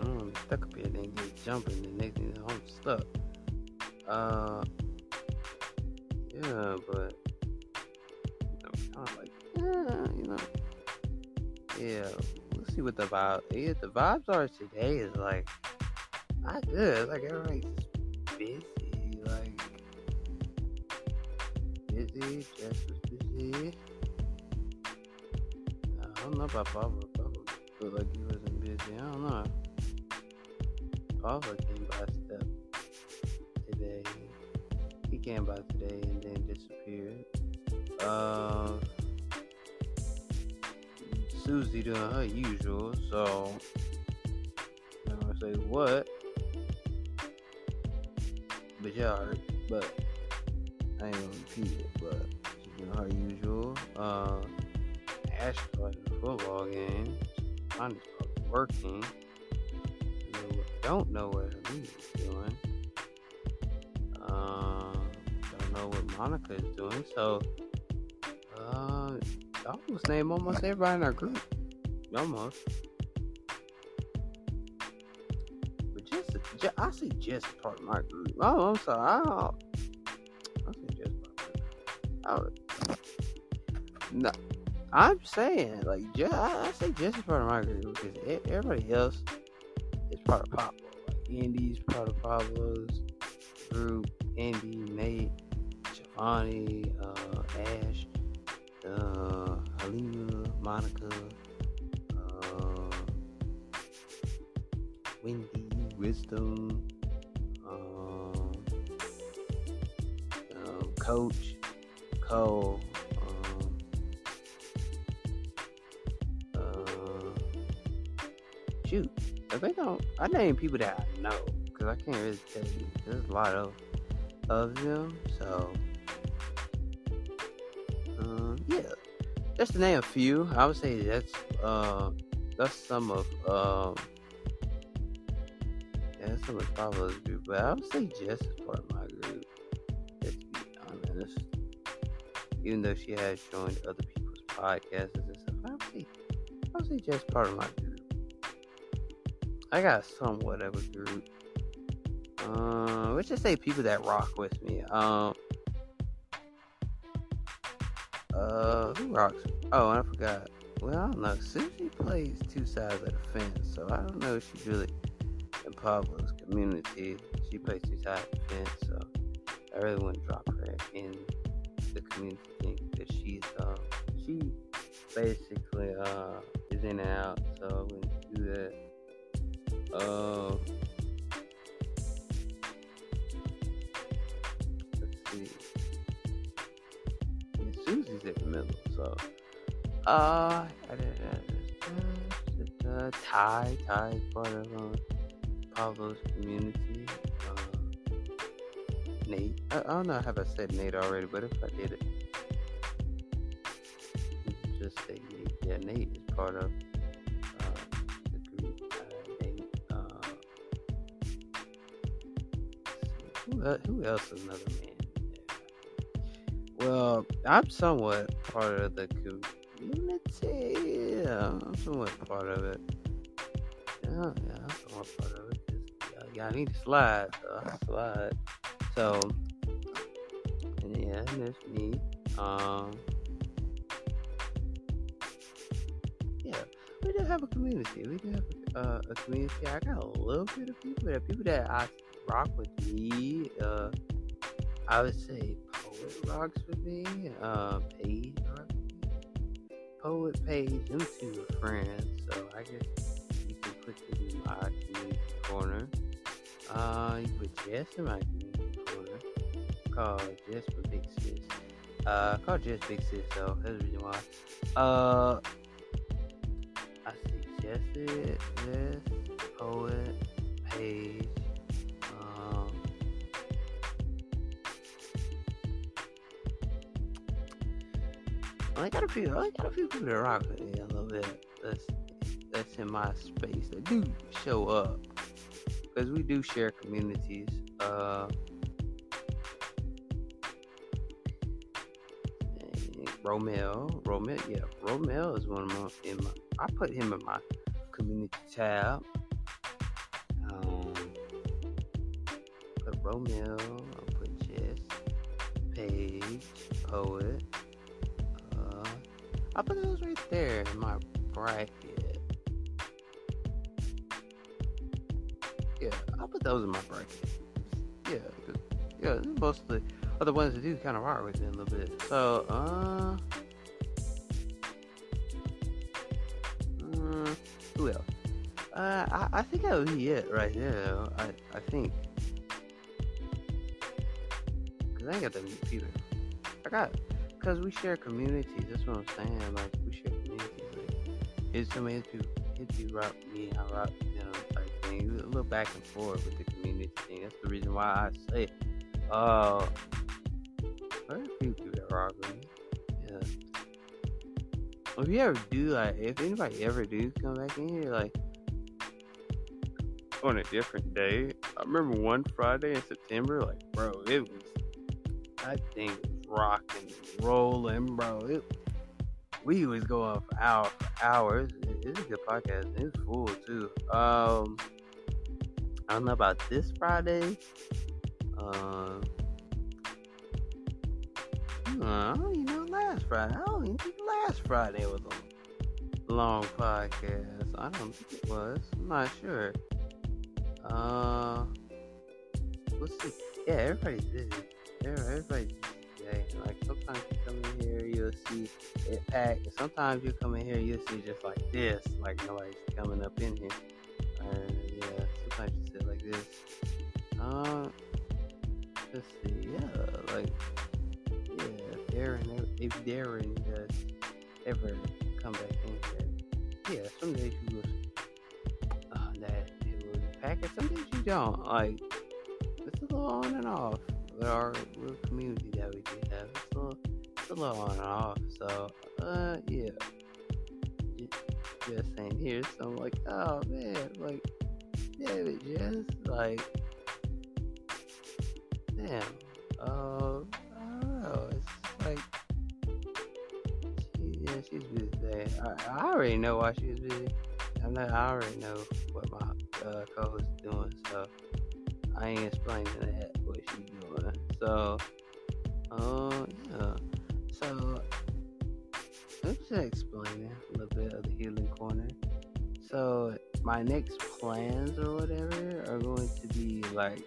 I don't be stuck up here, then get jumping, the next thing I'm stuck. Uh, yeah, but I'm kind of like, yeah, you know, yeah. We'll see what the vibe. Yeah, the vibes are today is like not good. Like everybody's busy, like busy. Jess was busy. I don't know about Pablo. Pablo looked like he wasn't busy. I don't know. Pablo came by step today. Came by today and then disappeared. Uh, Susie doing her usual, so I'm gonna say what? But heard, but I ain't gonna repeat it. But doing her usual. Uh, Ash watching the football game. Probably working. Know, Don't know what Alina's doing. Um, know what Monica is doing. So, uh, I almost name almost everybody in our group. Almost. But just, just I say just part of my group. Oh, I'm sorry. I, don't- I say just part of my group. I, no, I'm saying like just, I, I say just part of my group because everybody else is part of Pablo. Like Indy's part of Pablo's group. Andy, Nate, Giovanni, uh, Ash, uh, Halima, Monica, uh, Wendy, Wisdom, um, um, Coach, Cole, um, uh, shoot, I think I, I name people that I know because I can't really tell you. There's a lot of of them, so just to name a few, I would say that's uh, that's some of um, yeah, that's some of Pablo's group, but I would say is part of my group. honest. Even though she has joined other people's podcasts and stuff, I would say, I would say just part of my group. I got somewhat of a group. Uh, let's just say people that rock with me. Um, uh, who rocks? Oh, I forgot. Well, I don't know. Susie plays two sides of the fence, so I don't know if she's really in Pablo's community. She plays two sides of the fence, so I really wouldn't drop her in the community thing because she's um she basically uh is in and out, so I wouldn't do that. Uh, Middle, so uh, uh, Ty is part of um, Pablo's community. Uh, Nate, I, I don't know if I said Nate already, but if I did it, just say Nate. Yeah, Nate is part of uh, the group. Uh, Nate. Uh, who, who else is another man? Well, I'm somewhat part of the community. Yeah, I'm somewhat part of it. Yeah, yeah, I'm somewhat part of it. I need to slide, slide. So, yeah, there's me. Um, yeah, we do have a community. We do have uh, a community. I got a little bit of people. There people that I rock with me. Uh, I would say rocks with me. Uh, Paige me. Poet, Paige, them two are friends. So I guess you can put them in my community corner. Uh, you put Jess in my community corner. Call Jess for Big Sis. Uh, call Jess Big Sis, so that's the reason why. Uh, I Jess, Jess, Poet, Paige. I got a few. I got a few people that rock with me a little bit. That's that's in my space. That do show up because we do share communities. Uh, Romel, Romel, yeah, Romel is one of my. In my I put him in my community tab. Um, put Romel. I'll put Jess, Paige, Poet. I put those right there in my bracket. Yeah, I'll put those in my bracket. Yeah, yeah, mostly are the ones that do kind of rock with me a little bit. So, uh, uh who else? Uh, I, I think that would be it right. Though. I, I think. Cause I ain't got that many people. I got because we share communities. That's what I'm saying. Like we share communities. Like it's so many people. If you rock me, I rock know, type thing. A little back and forth with the community thing. That's the reason why I say, uh, there are people that rock me. Yeah. If you ever do like, if anybody ever do come back in here, like on a different day. I remember one Friday in September, like bro, it was I think rocking and rolling, bro. It, we going for hours, for hours. It, it's a good podcast. It's full too. Um, I don't know about this Friday. Um, uh, I don't even know last Friday. I don't even think last Friday was a long podcast. I don't think it was. I'm not sure. Uh, let's see. Yeah, everybody's busy. Every- Everybody's today. Like sometimes you come in here, you'll see it packed. Sometimes you come in here, you'll see just like this, like nobody's coming up in here. Uh, yeah, sometimes you sit like this. Uh, let's see. Yeah, like yeah, if Darren, if Darren does ever come back in here, yeah, some days you will uh, that it will be packed. Some days you don't. Like it's a little on and off with our little community that we do have. It's a little, it's a little on and off. So, uh, yeah. Just ain't here. So I'm like, oh man, like, damn it, just like, damn. Uh, I don't know. It's like, she, yeah, she's busy today. I, I already know why she's busy. I know. I already know what my uh, co-host is doing. So. I ain't explaining that what she's doing. So, uh, yeah. So, let's just explain a little bit of the healing corner. So, my next plans or whatever are going to be like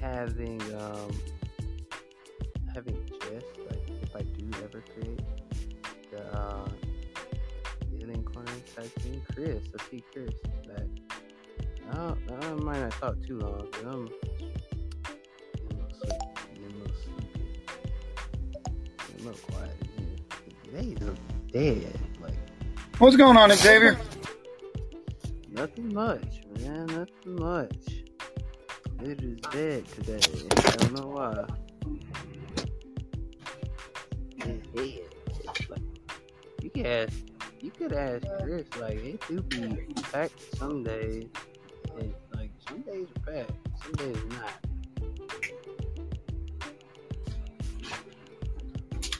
having um having just like if I do ever create the uh healing corner type thing, Chris, I see Chris back. I, don't, I might not talk too long, but I'm getting a little sleepy, getting a little sleepy, getting a little quiet. They look dead, like What's going on, Xavier? nothing much, man, nothing much. It is dead today. I don't know why. It's dead. It's like, you could ask, you could ask Chris. Like it do be packed some days, some days are bad, some days are not.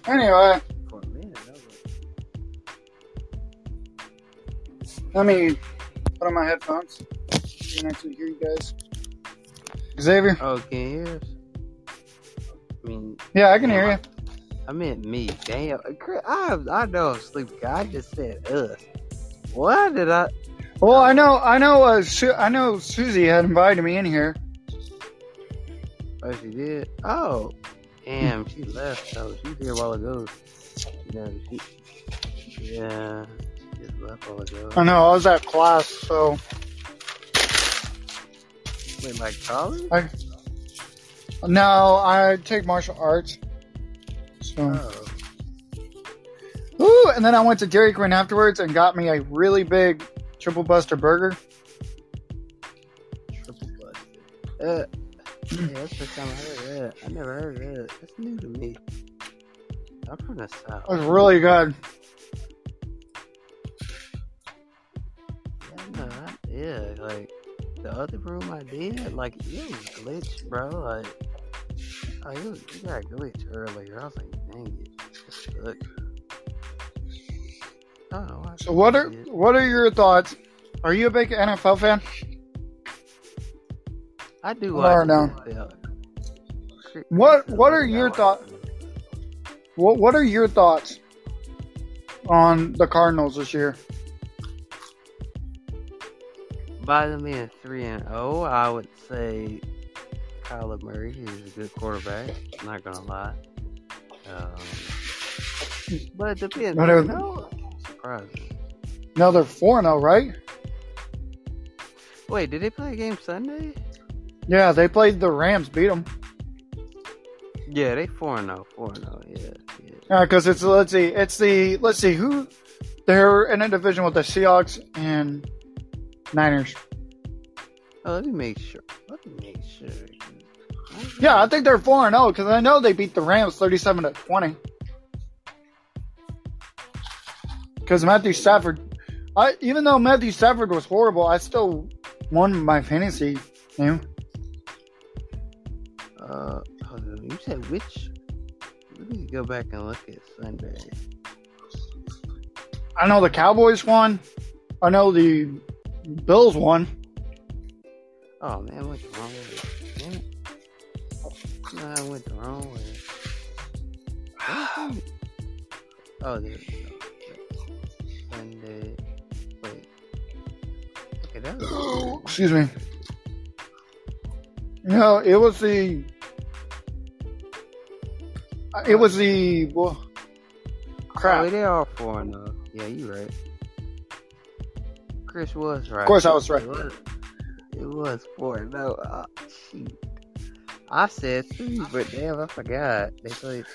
Anyway, For a minute, let me put on my headphones. I can actually hear you guys. Xavier? oh, can you hear us? I mean, Yeah, I can hear you. I meant me. Damn, I I know I'm sleepy. I just said us. Why did I? Well, I know, I know, uh, Su- I know Susie had invited me in here. Oh, she did. Oh, damn, she left. though. she was here a while ago. Know, she, yeah, she just left a while ago. I know, I was at class, so Wait, like college? I. No, I take martial arts. So, Oh, ooh, and then I went to Dairy Queen afterwards and got me a really big triple buster burger. triple busted. Uh, yeah, that's the first time I heard that. I never heard that. That's new to me. I'm from the south. It was really good. Yeah, no, I, yeah, like the other room I did, like it was glitched, bro. Like, oh, it, was, it got glitched earlier. I was like, dang it, it sucked. I don't know why So, what are it what are your thoughts? Are you a big NFL fan? I do Or no? What What are your thoughts? What What are your thoughts on the Cardinals this year? By them being three and zero, I would say Kyler Murray is a good quarterback. I'm not gonna lie. Um, but it depends. What are- No, surprising. No, they're four zero, oh, right? Wait, did they play a game Sunday? Yeah, they played the Rams, beat them. Yeah, they four and zero, four and zero. Yeah, yeah. Yeah, because it's let's see, it's the let's see who they're in a division with the Seahawks and Niners. Oh, let me make sure. Let me make sure. Yeah, I think they're four and zero because I know they beat the Rams thirty-seven to twenty. Because Matthew Stafford, I even though Matthew Stafford was horrible, I still won my fantasy game. Uh. You said which? Let me go back and look at Sunday. I know the Cowboys won. I know the Bills won. Oh man, the wrong way. Damn it. No, I went the wrong way. Oh, there. Sunday. Wait. Okay, that was. Excuse me. No, it was the. It was the well, crap. Oh, they are four and. Yeah, you right. Chris was right. Of course I was right. It was, it was four and oh. shoot. I said three, but damn, I forgot. They played.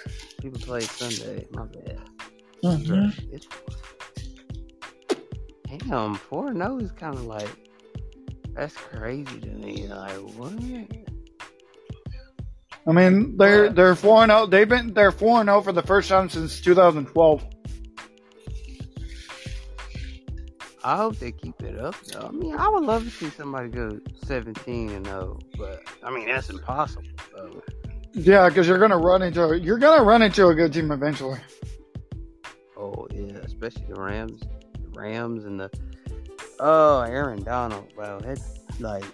People played Sunday. My bad. Mhm. It's, damn, four and oh is kind of like that's crazy to me. Like what? I mean, they're they're four and zero. They've been they're four and zero for the first time since 2012. I hope they keep it up. Though. I mean, I would love to see somebody go seventeen and zero, but I mean that's impossible. So. Yeah, because you're gonna run into you're gonna run into a good team eventually. Oh yeah, especially the Rams, Rams and the oh Aaron Donald. Wow, that's like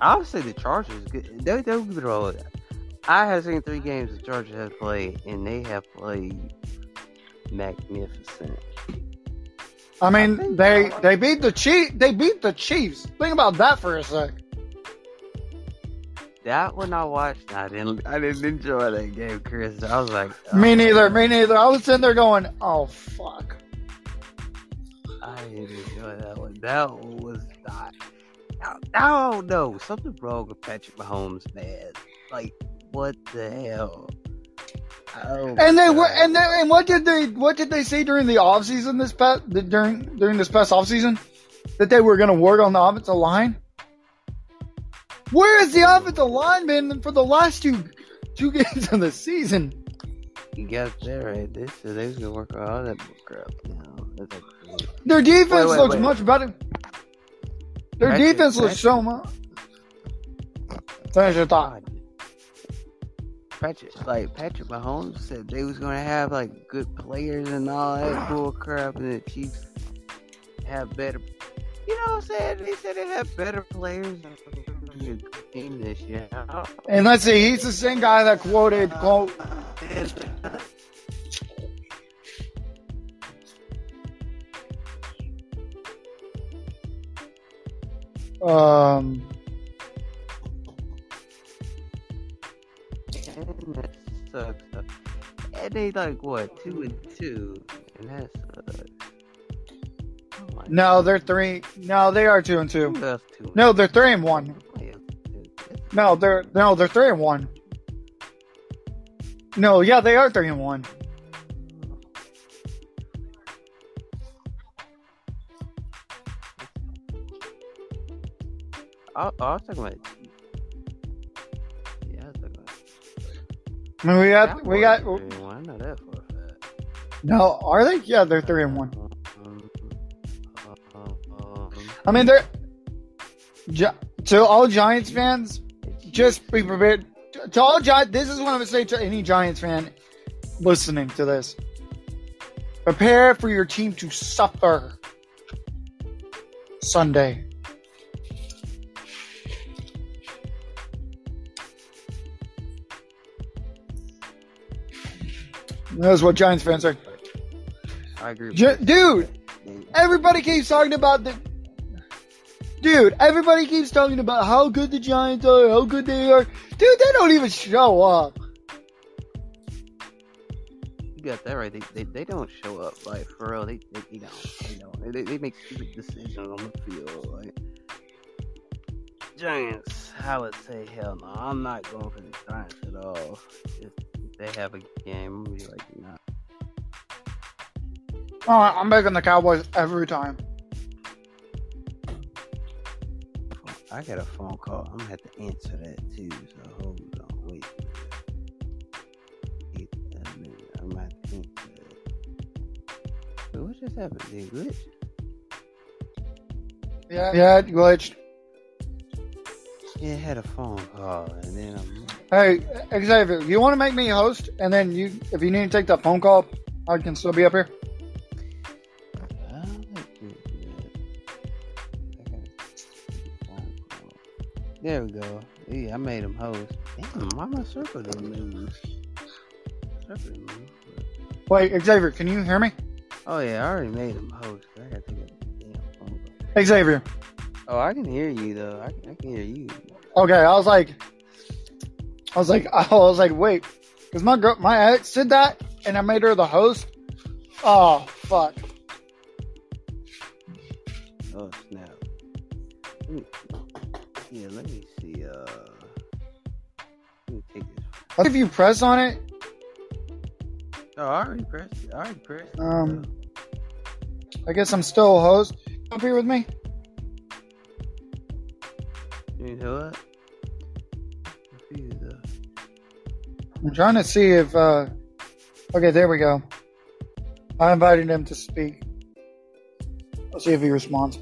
I would say the Chargers. Good. They they'll give it all. I have seen three games the Chargers have played, and they have played magnificent. I mean, they they beat the Chief. They beat the Chiefs. Think about that for a sec. That one I watched, I didn't. I didn't enjoy that game, Chris. I was like, oh, Me neither. Me neither. I was sitting there going, "Oh fuck." I didn't enjoy that one. That one was not. I, I don't know. Something wrong with Patrick Mahomes, man. Like, what the hell? Oh, And they were, and they, and what did they, what did they say during the off season this past, during, during this past off season? That they were going to work on the offensive line? Where is the offensive line been for the last two, two games of the season? you got that right. They said they was gonna work on all that crap. You know, that's like crazy. Their defense Wait, wait, looks wait. much better. Their defense looks so much. Finish your thought. Patrick, like Patrick Mahomes said, they was gonna have like good players and all that bull crap, and the Chiefs have better. You know what I'm saying? They said they have better players than the team this year. And let's see, he's the same guy that quoted, quote, um, And that sucks. And they like what two and two, and that sucks. Oh no, they're three. No, they are two and two. Two? and No, they're three and one. No, they're no, they're three and one. No, yeah, they are three and one. I, oh, I was talking about. Yeah, I was talking about. I mean, we got, we got. Three and one. I know that for a fact. No, are they? Yeah, they're three and one. I mean, they're. Gi- to all Giants fans, just be prepared. To all Giants, this is what I'm gonna say to any Giants fan listening to this. Prepare for your team to suffer Sunday. That's what Giants fans are. I agree. you. dude, everybody keeps talking about the. Dude, everybody keeps talking about how good the Giants are, how good they are. Dude, they don't even show up. You got that right. They, they they don't show up like for real. They they you know they don't. They, they make stupid decisions on the field. Like Giants, I would say hell no. I'm not going for the Giants at all. If they have a game, I'm gonna be like nah. Oh, I'm making the Cowboys every time. I got a phone call. I'm gonna have to answer that too. So hold on, wait. Wait a minute. I'm gonna have to answer that. Wait, what just happened? Did it glitch? Yeah, yeah, it glitched. Yeah, I had a phone call, and then I'm. Hey, Xavier, you want to make me host, and then you, if you need to take that phone call, I can still be up here. I'll let you do that. I got a phone call. There we go. Yeah, I made him host. Damn, why my circle didn't move? Circle didn't move. Wait, Xavier, can you hear me? Oh yeah, I already made him host. I gotta take a damn phone call. Xavier. Oh, I can hear you though. I can, I can hear you. Okay, I was like, I was like, I was like, wait, because my girl, my ex did that, and I made her the host. Oh fuck! Oh snap. Me, yeah, let me see. Uh, let me take this. If you press on it, Oh, I already pressed. it. I already pressed. it. Um, I guess I'm still a host. Come up here with me. you need what? I'm trying to see if. uh Okay, there we go. I invited him to speak. Let's see if he responds.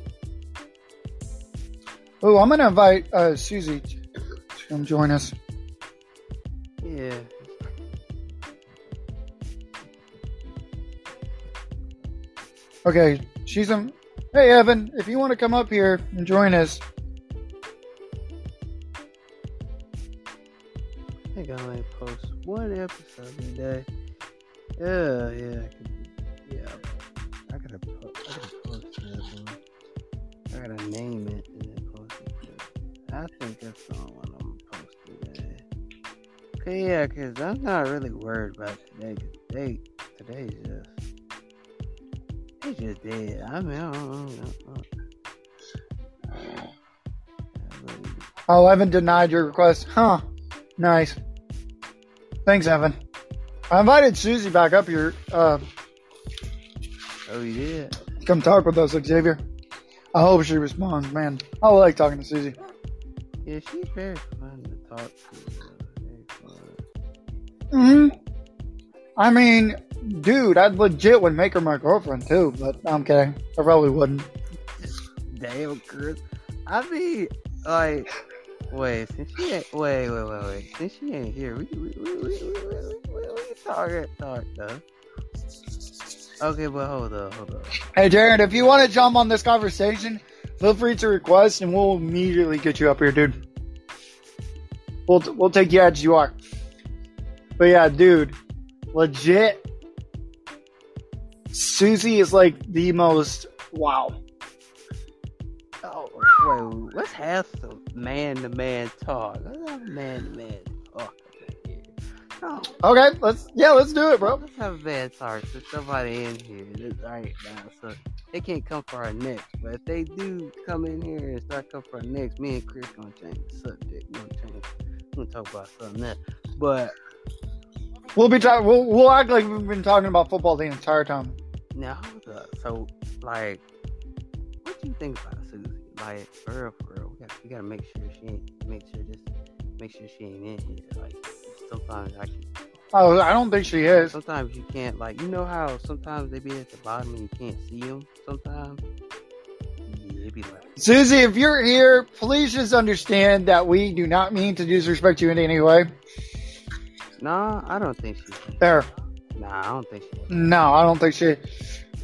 Oh, I'm gonna invite uh, Susie to come join us. Yeah. Okay, she's a. Hey, Evan, if you want to come up here and join us, I think I only post one episode a day. Yeah, yeah, I could, yeah. I gotta, I gotta post that one. I gotta name it and then post it. I think that's the only one I'm gonna post today. Okay, yeah, cause I'm not really worried about today. 'cause Today, today's just, it's just dead. I mean, I don't, I don't, I don't, I oh, denied your request. Huh. Nice. Thanks, Evan. I invited Susie back up here. Uh, Oh, you did? come talk with us, Xavier. I hope she responds, man. I like talking to Susie. Yeah, she's very fun to talk to. hmm I mean, dude, I'd legit would make her my girlfriend too, but I'm kidding. I probably wouldn't. Damn, Chris. I mean, like, wait, since she ain't, wait, wait, wait, wait, since she ain't here, we we we we we, we, we, we can talk that talk though. Okay, but hold up, hold up. Hey, Jared, if you want to jump on this conversation, feel free to request, and we'll immediately get you up here, dude. We'll we'll take you as you are. But yeah, dude, legit. Susie is like the most wow. Oh, wait, let's have some man-to-man talk. Let's have man-to-man talk. up in here. Oh, Okay, let's yeah, let's do it, bro. Let's have a bad talk. There's somebody in here that's right now, so they can't come for our next. But if they do come in here and start coming for our next, me and Chris gonna change the subject. We're gonna change. We're gonna talk about something else. But We'll be talking. We'll, we'll act like we've been talking about football the entire time. up. So, like, what do you think about Susie? Like, for real, for real, we got we gotta make sure she ain't make sure just make sure she ain't in here. Like, sometimes I can Oh, I don't think she is. sometimes you can't like you know how sometimes they be at the bottom and you can't see them sometimes like Susie, if you're here, please just understand that we do not mean to disrespect you in any way. nah i don't think she There. nah i don't think she No, I don't think she.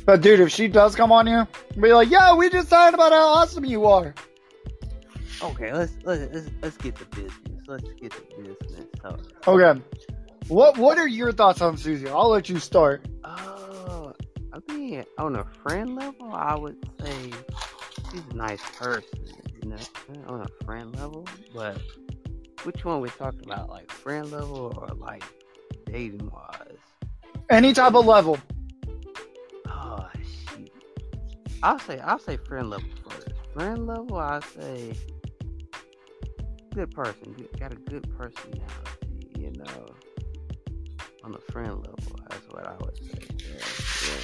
But dude, if she does come on here, be like, yeah, we just talked about how awesome you are. okay let's let's let's, let's get the business let's get the business Okay. What What are your thoughts on Susie? I'll let you start. oh i mean on a friend level i would say she's a nice person you know on a friend level but which one we talking about like friend level or like dating wise Any type of level. I'll say I'll say friend level first. Friend level I'll say good person. Got a good personality, you know. On the friend level, that's what I would say. Yeah, yeah.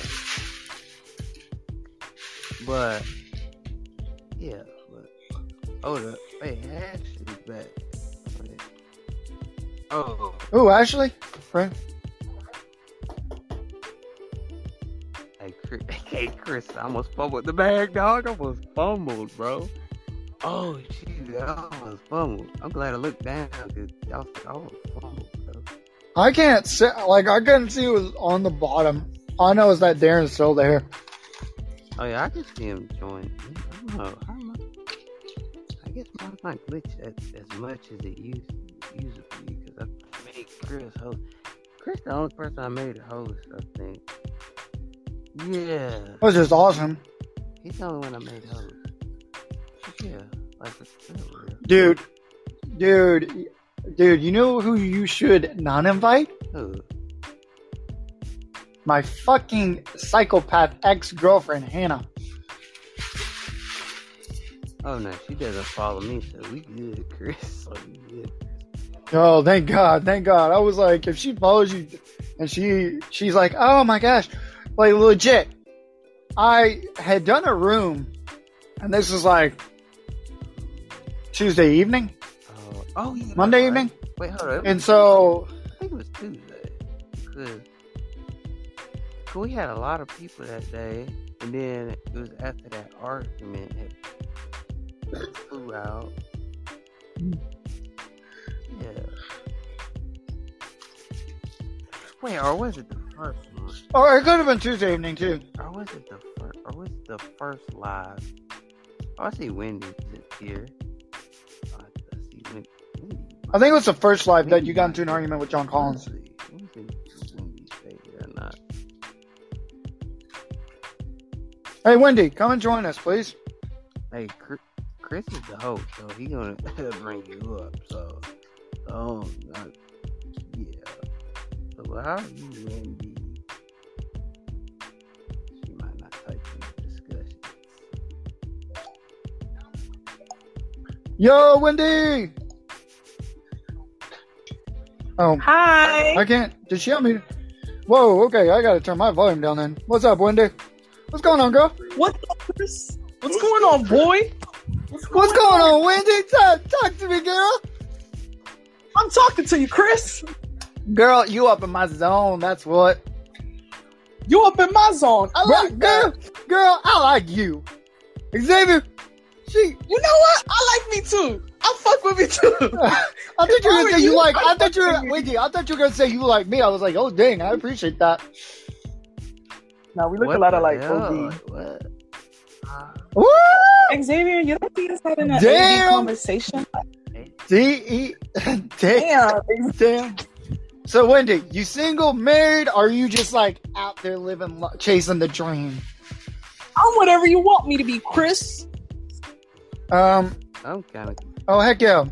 But yeah, but oh the wait, actually back. Oh Ooh, Ashley. Friend. Hey, Chris, hey, Chris, I almost fumbled the bag, dog. I almost fumbled, bro. Oh, jeez, I almost fumbled. I'm glad I looked down because I was I almost fumbled, bro. I can't see. Like I couldn't see it was on the bottom. All I know is that Darren's still there. Oh, yeah, I can see him join. I don't know. How am I? I guess mine might glitch as, as much as it used, used to be because I made Chris host. Chris, the only person I made a host, I think. Yeah. Which is awesome, He's the only one I made host. Yeah, like dude. Dude, dude. You know who you should not invite? Who? My fucking psychopath ex girlfriend Hannah. Oh no, she doesn't follow me, so we good, Chris. So we good. Oh, thank God, thank God. I was like, if she follows you, and she she's like, oh my gosh, like legit. I had done a room, and this was like Tuesday evening, Oh, oh yeah. Monday right. evening, Wait, hold up. and so I think it was Tuesday. because we had a lot of people that day, and then it was after that argument had flew out. Yeah. Wait, or was it the first or it could have been Tuesday evening too. Or was it the first? the first live. Oh, I see Wendy here. Oh, I see Wendy. I think it was the first live that you got into an argument with John Collins. Let's see. Let me see Wendy's favorite or not. Hey, Wendy, come and join us, please. Hey, Chris, is the host, so he gonna bring you up. So, um, uh, yeah. So how are you, Wendy? Yo, Wendy. Oh, Hi. I can't. Did she have me? Whoa. Okay, I gotta turn my volume down. Then. What's up, Wendy? What's going on, girl? What? Chris? What's going on, boy? What's going on, Wendy? Talk, talk to me, girl. I'm talking to you, Chris. Girl, you up in my zone. That's what. You up in my zone. I like girl, that. girl, I like you. Xavier, she. You know what? I like me too. I fuck with me too. I thought you were How gonna are say you you? like. I I'm thought you were. fucking Wait, I thought you were gonna say you like me. I was like, oh dang, I appreciate that. now we look What a lot the alike, hell? OD. What? Woo! Xavier, you don't see us having a Damn. Conversation? D E. Damn. Damn. Damn. So Wendy, you single, married, or are you just like out there living, lo- chasing the dream? I'm whatever you want me to be, Chris. Um. I'm kind of. Oh heck yeah.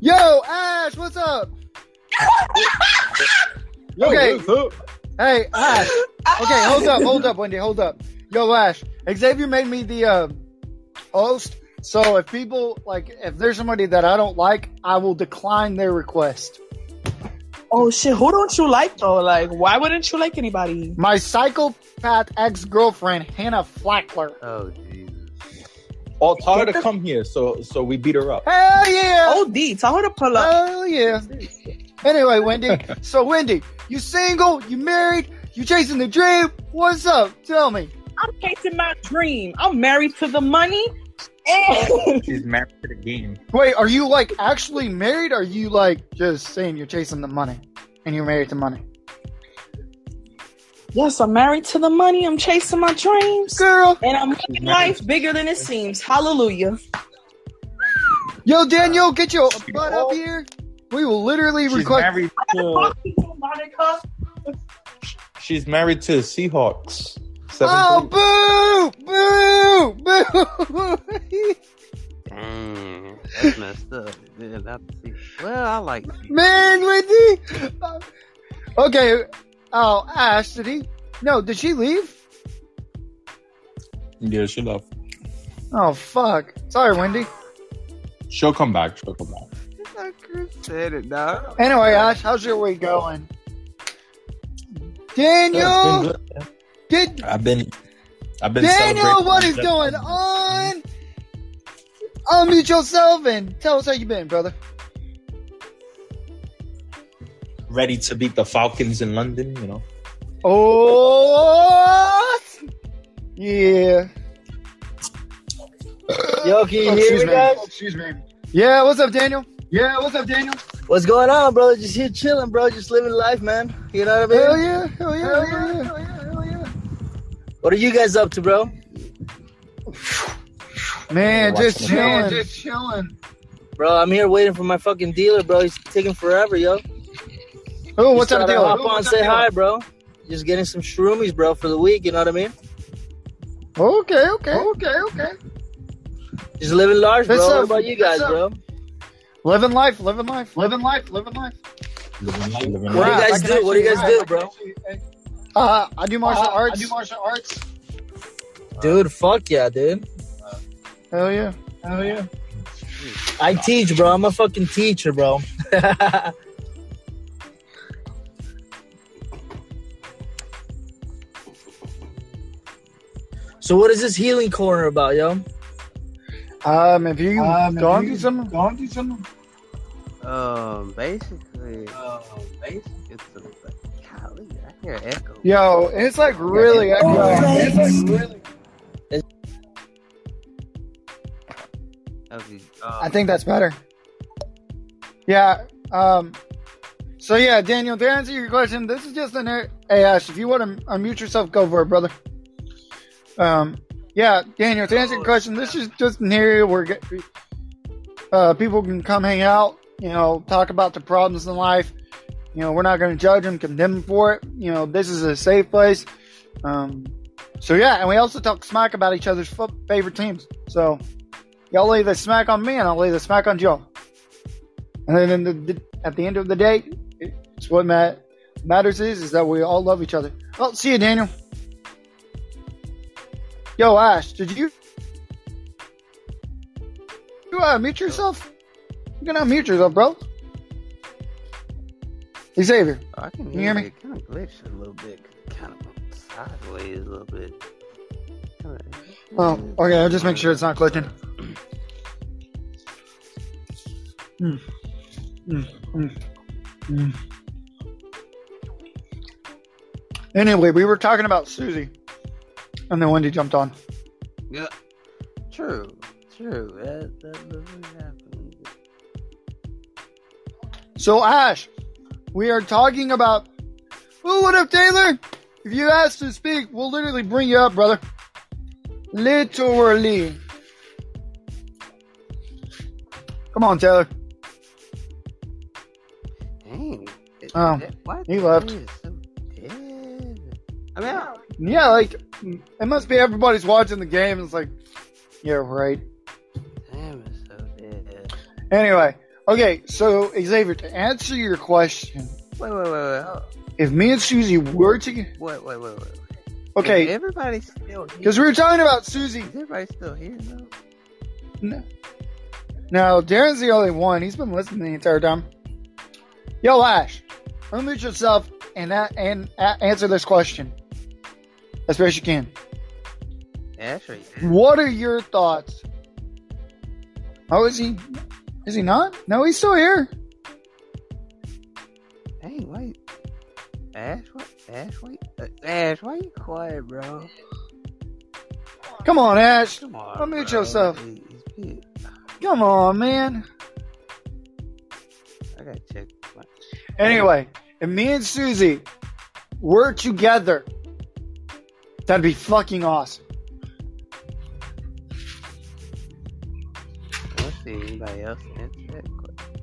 Yo, Ash, what's up? Okay. Hey, Ash. Okay, hold up, hold up, Wendy, hold up. Yo, Ash. Xavier made me the uh, host, so if people like, if there's somebody that I don't like, I will decline their request. Oh shit, who don't you like though? Like, why wouldn't you like anybody? My psychopath ex girlfriend, Hannah Flackler. Oh Jesus. Oh, tell her to come here, so so we beat her up. Hell yeah! OD, tell her to pull up. Hell yeah! Anyway, Wendy. so Wendy, you single? You married? You chasing the dream? What's up? Tell me. I'm chasing my dream. I'm married to the money. And She's married to the game. Wait, are you like actually married? Or are you like just saying you're chasing the money and you're married to money? Yes, I'm married to the money. I'm chasing my dreams. Girl. And I'm making life bigger than it seems. Hallelujah. Yo, Daniel, get your butt up here. We will literally She's request. married to. Monica. She's married to the Seahawks. Seven Oh, boo! Boo! Boo! Dang, that's messed up. Yeah, not to see. Well, I like you. Man, Wendy! Okay. Oh, Ash, did he? No, did she leave? Yeah, she left. Oh, fuck. Sorry, Wendy. She'll come back. She'll come back. That's how Chris said it, dog. Anyway, Ash, how's your week going? Daniel! good. Did I've been, I've been. Daniel, what is my going death. on? Oh, Unmute yourself and tell us how you been, brother. Ready to beat the Falcons in London, you know. Oh, yeah. Yo, can you Oh, hear me, me. guys? Oh, excuse me. Yeah, what's up, Daniel? Yeah, what's up, Daniel? What's going on, brother? Just here chilling, bro. Just living life, man. You know what I mean? Hell yeah, hell yeah, hell yeah, hell yeah, hell yeah. What are you guys up to, bro? Man, just chilling, just chilling. Bro, I'm here waiting for my fucking dealer, bro. He's taking forever, yo. Oh, what's up, thought deal? Hop on, say hi, bro. Just getting some shroomies, bro, for the week. You know what I mean? Okay, okay, okay, okay. Just living large, bro. What's What up? about you guys, bro? Living life, living life, living life, living life. Living life, living What do you guys do? What do you guys do, bro? Uh, I do martial Uh, arts. I do martial arts. Dude, fuck yeah, dude. Hell yeah, hell yeah. I teach, bro. I'm a fucking teacher, bro. so what is this healing corner about, yo? Um, if you Um, go if on you- to some, go on some. Um, basically, um, basically, it's a, golly, I hear echo. Yo, it's like really echoing. It's like really. Okay, uh, I think that's better. Yeah. Um. So yeah, Daniel, to answer your question, this is just an hey Ash. If you want to unmute yourself, go for it, brother. Um. yeah, Daniel, to answer your question, this is just an area where get- uh, people can come hang out, you know, talk about the problems in life. You know, we're not going to judge them, condemn them for it. You know, this is a safe place. Um, so yeah, and we also talk smack about each other's favorite teams. So y'all lay the smack on me, and I'll lay the smack on Joe. And then in the, the, at the end of the day, it's what mat- matters is is that we all love each other. Well, see you, Daniel. Yo, Ash, did you you uh, mute yourself? You can unmute yourself, bro. Xavier, I can you hear hear me? Kind of glitched a little bit. Kind of sideways a little bit. Oh, okay. I'll just make sure it's not glitching. Mm. Mm, mm, mm. Anyway, we were talking about Susie, and then Wendy jumped on. Yeah. True. True. That that doesn't happen. So, Ash, we are talking about. Oh, what up, Taylor? If you ask to speak, we'll literally bring you up, brother. Literally. Come on, Taylor. Dang. It- Oh, that- why he left. thing is so dead? I mean, I- Yeah, like it must be everybody's watching the game. It's like, yeah, right. damn, it's so dead. Anyway, okay. So Xavier, to answer your question, Wait, wait, wait, wait. if me and Susie were to, Wait, wait, wait, wait. Is okay, everybody still here? because we were talking about Susie. Is everybody still here though? No, no, Darren's the only one. He's been listening the entire time. Yo, Ash, unmute yourself and and answer this question as best you can. Ashley. What are your thoughts? Oh, is he? Is he not? No, he's still here. Hey, wait. Ash, what? Ash, wait. Uh, Ash, why you quiet, bro? Come on, Ash. Come on. Unmute bro. yourself. Come on, man. I gotta check. my- Anyway, and me and Susie were together, that'd be fucking awesome. Let's see anybody else answer that question.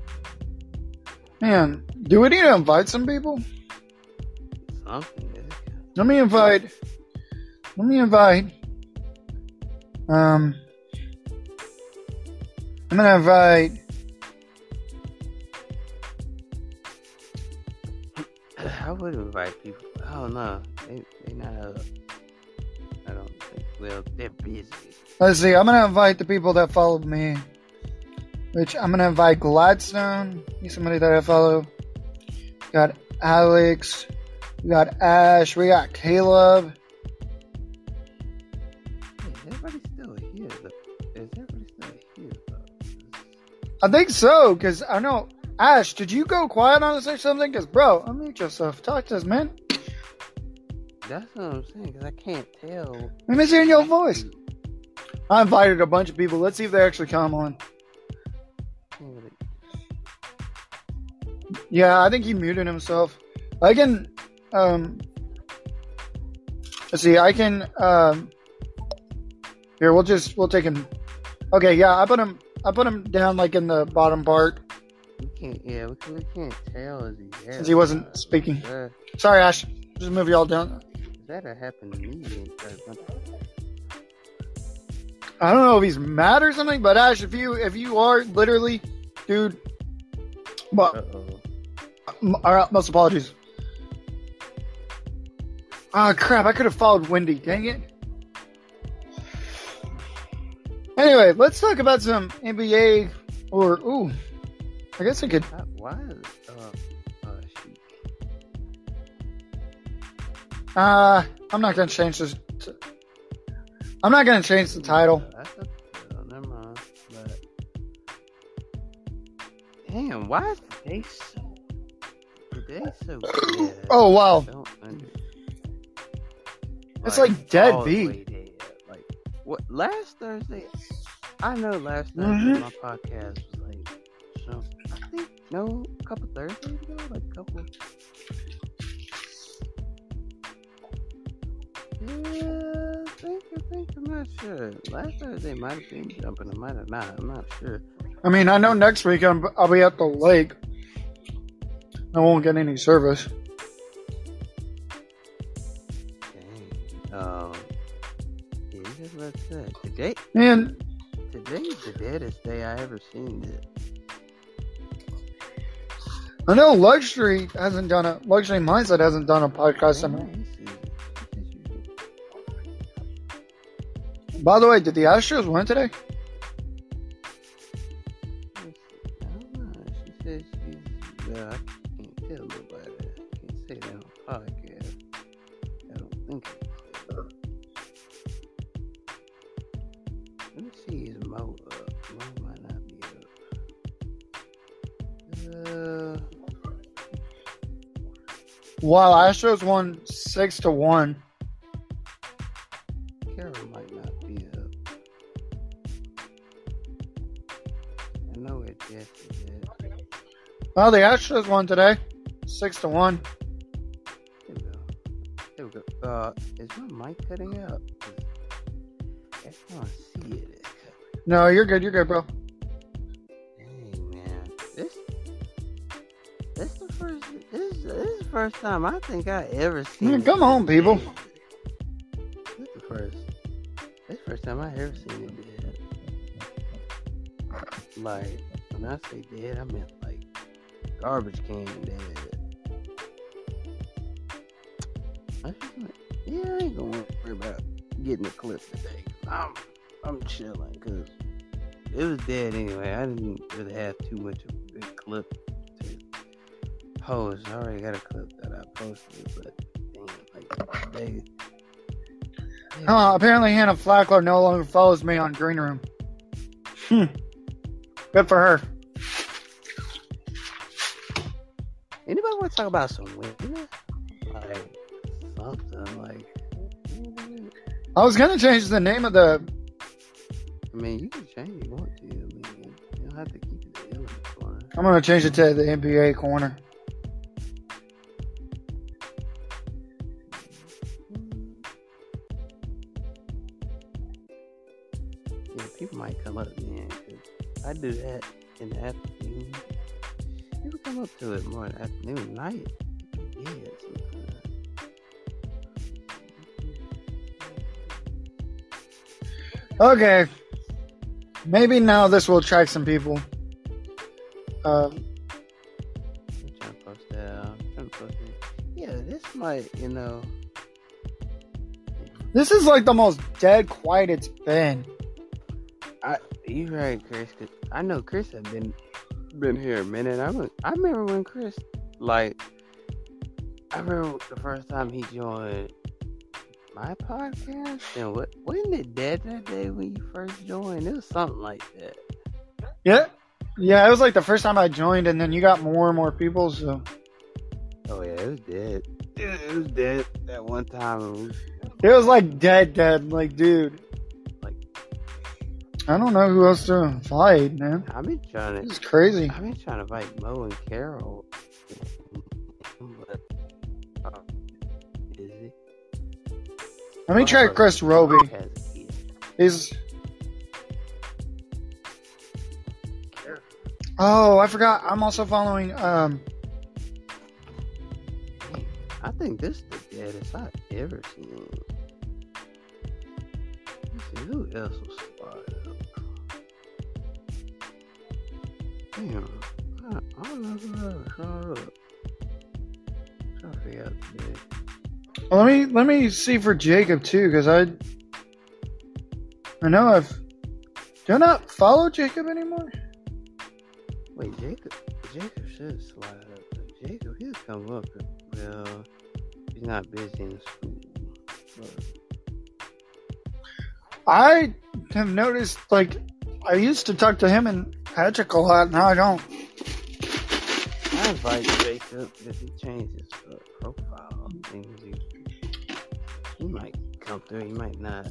Man, do we need to invite some people? Something. Let me invite. Let me invite. Um, I'm gonna invite. I would invite people. Oh no, they they not up. I don't think. Well, they're busy. Let's see. I'm gonna invite the people that followed me. Which I'm gonna invite Gladstone. He's somebody that I follow. Got Alex. We got Ash. We got Caleb. Hey, is everybody still here? though? Is everybody still here? Though? I think so, because I know. Ash, did you go quiet on us or something? Because, bro, unmute yourself. Talk to us, man. That's what I'm saying. Cause I can't tell. Let me hear your voice. I invited a bunch of people. Let's see if they actually come on. Yeah, I think he muted himself. I can, um, let's see, I can, um, here, we'll just, we'll take him. Okay, yeah, I put him, I put him down like in the bottom part We can't. Yeah, we, we can't tell. Is he there? since he wasn't speaking. Sorry, Ash. Just move y'all down. That'll happen to me. I don't know if he's mad or something, but Ash, if you, if you are literally, dude, but Uh-oh. M- All right, most apologies. Ah, crap! I could have followed Wendy. Dang it. Anyway, let's talk about some NBA or ooh, I guess I could. Why uh, Uh, I'm not gonna change this. I'm not gonna change the title. That's oh, never mind. But damn, why is the day so? The so dead? Oh, wow. Under- It's like dead beat. dead. Like what? Last Thursday, I know last Thursday Mhm. my podcast was like, so I think no, a couple Thursdays ago, like a couple. Yeah, think, I think, I'm not sure. Last Thursday might have been jumping, I might have not. I'm not sure. I mean, I know next week I'm, I'll be at the lake. I won't get any service. Dang. Um, yeah, just let's say today. And Today's the deadest day I ever seen it. I know Luxury hasn't done a Luxury Mindset hasn't done a podcast in By the way, did the Astros win today? I don't know. She said she's. Well, the Astros won today, six to one. There we go. There we go. Uh, is my mic cutting out? I can't see it. No, you're good. You're good, bro. Dang, man. This, this the first, this, this is the first time I think I ever seen. It come on, people. This the first, this the first time I ever seen it dead. Like, when I say dead, I mean garbage can dead. I just like, yeah, I ain't gonna worry about getting a clip today. I'm, I'm chilling because it was dead anyway. I didn't really have too much of a big clip to post. I already got a clip that I posted, but damn, like they. Uh, apparently, Hannah Flackler no longer follows me on Green Room. Hmm. Good for her. Want to talk about some women? Like something like. I was gonna change the name of the. I mean, you can change if you want to. I mean, you don't have to keep it the illness one. I'm gonna change it to the NBA corner. Yeah, people might come up then. 'cause I do that in the afternoon. Come up to it more in the afternoon, night. Yeah. Okay. Maybe now this will attract some people. Uh, I'm trying to post that. I'm trying to post it. Yeah, this might, you know. this is like the most dead quiet it's been. I you're right, Chris. 'cause I know Chris has been been here a minute. I was, I remember when Chris like I remember the first time he joined my podcast and what wasn't it dead that day when you first joined? It was something like that. Yeah. Yeah, it was like the first time I joined, and then you got more and more people. So Oh yeah, it was dead. It, it was dead that one time. and we- it was like dead, dead. Like, dude, Like I don't know who else to invite, man. I've been trying This to, is crazy. I've been trying to invite Mo and Carol, but uh, busy. Let me try Chris Roby. Has a kid. He's. Oh, I forgot. I'm also following. Um, I think this is the deadest I've ever seen. Let's see, who else was spotted Damn. I, I don't know who else shot up. trying to figure out today. let me let me see for Jacob too, because I. I know I've. Do I not follow Jacob anymore? Wait, Jacob. Jacob should slide up. Jacob, he'll come up. Well, he's not busy in school. But I have noticed, like, I used to talk to him and Patrick a lot. Now I don't. I invite Jacob if he changes uh, profile things. He, he might come through. He might not.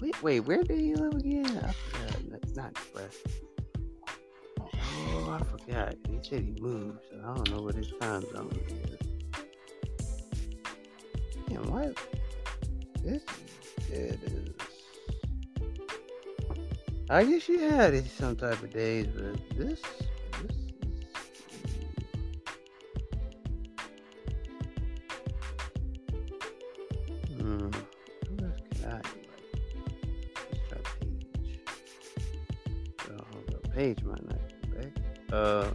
Wait, wait. Where did he live again? I forgot. That's not Express. Oh, I forgot. He said he moved. So I don't know what his time zone is. Damn, what? This it is. I guess you had it some type of days, but this, this is. Hmm. I Paige. Oh, hold might not be back. Uh.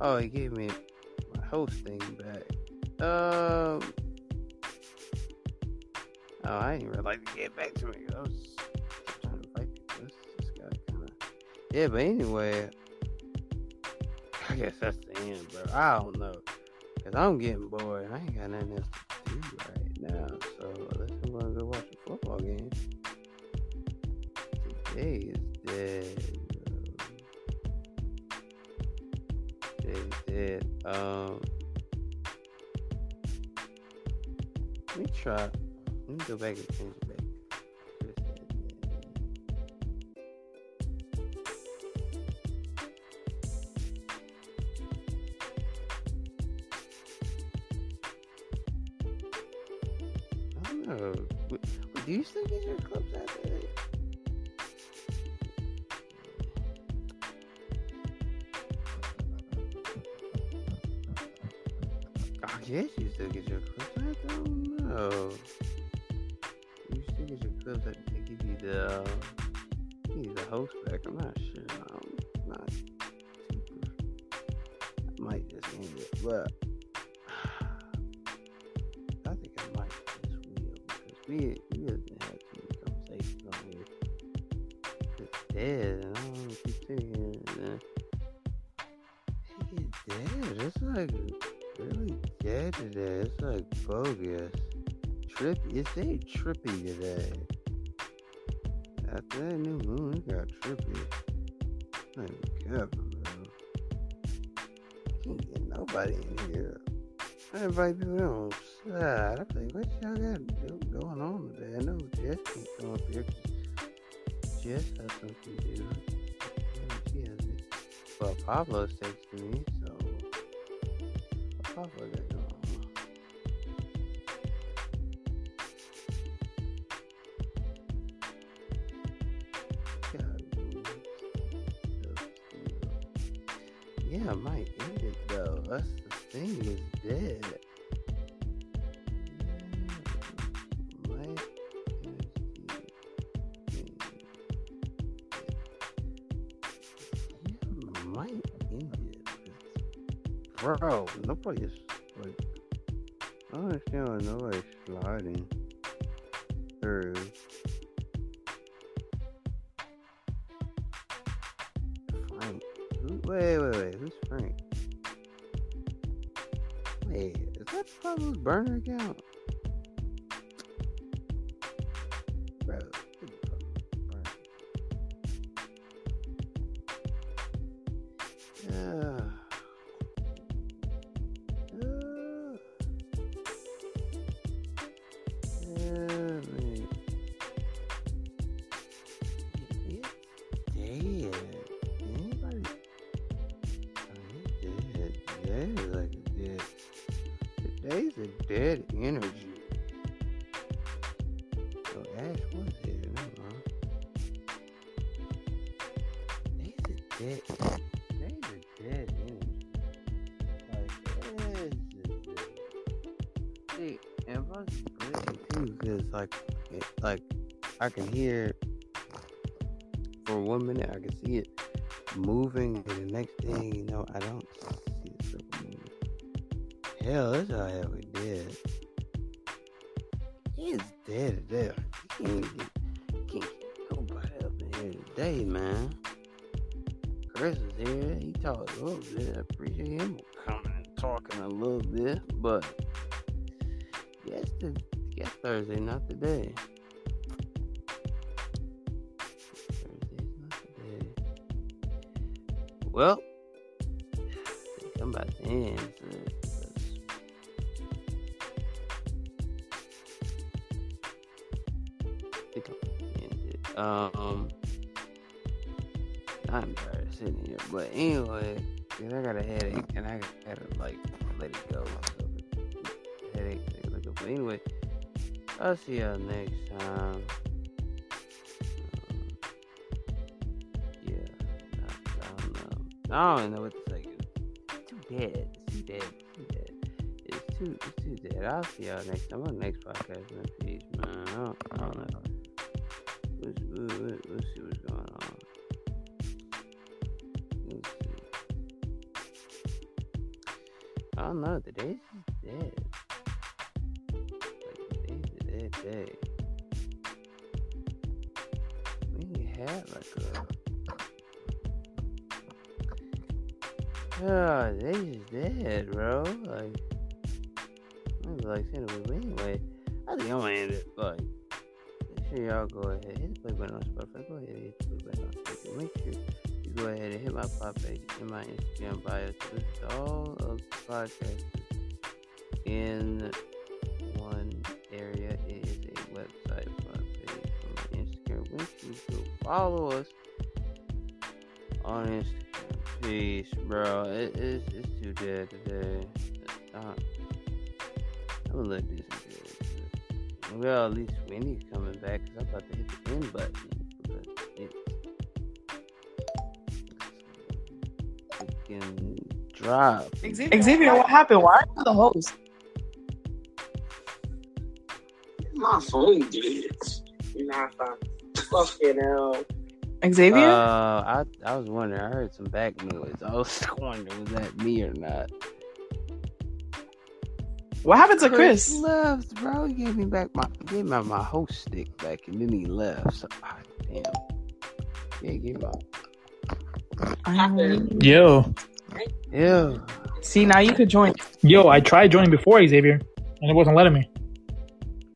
Oh, he gave me my host thing back. Um. Oh, I didn't really like to get back to me. I was Yeah, but anyway, I guess that's the end, bro. I don't know. Because I'm getting bored. I ain't got nothing else to do right now. So let's I'm going to go watch a football game. Today is dead. bro. Today is dead. Um. Let me try. Let me go back and change it they trippy today. After that new moon, it got trippy. Like, God, bro. Can't get nobody in here. I invite people on side. I'm like, what y'all got going on today? I know Jess can't come up here Jess has something to do. She has nobody's like. I don't understand why nobody's sliding through. Frank. Who, wait, wait, wait. Who's Frank? Wait, is that Pablo's burner account? I can hear see y'all next time. Yeah, I, don't know. I don't know what to say. It's too dead. It's too dead. It's too dead. It's too, it's too dead. I'll see y'all next time on the next podcast, man. Peace, man. I don't, I don't know. Let's, let's, let's see what's going on. Let's see. I don't know. Follow us on Instagram. Peace, bro. It, it's, it's too dead today. Uh, I'm gonna let this good. Well, at least Wendy's coming back because I'm about to hit the end button. But it's freaking drop. Xavier, what happened? Why are you the host? My phone did. Nah, fine. Fucking hell. Xavier? Uh, I I was wondering. I heard some back noise. I was wondering was that me or not. what happened to Chris? left, bro. He gave me back my gave me my host stick back, and then he left. So, ah, damn. Yeah, give me Um, Yo, Yeah. see, now you could join. yo, I tried joining before Xavier, and it wasn't letting me.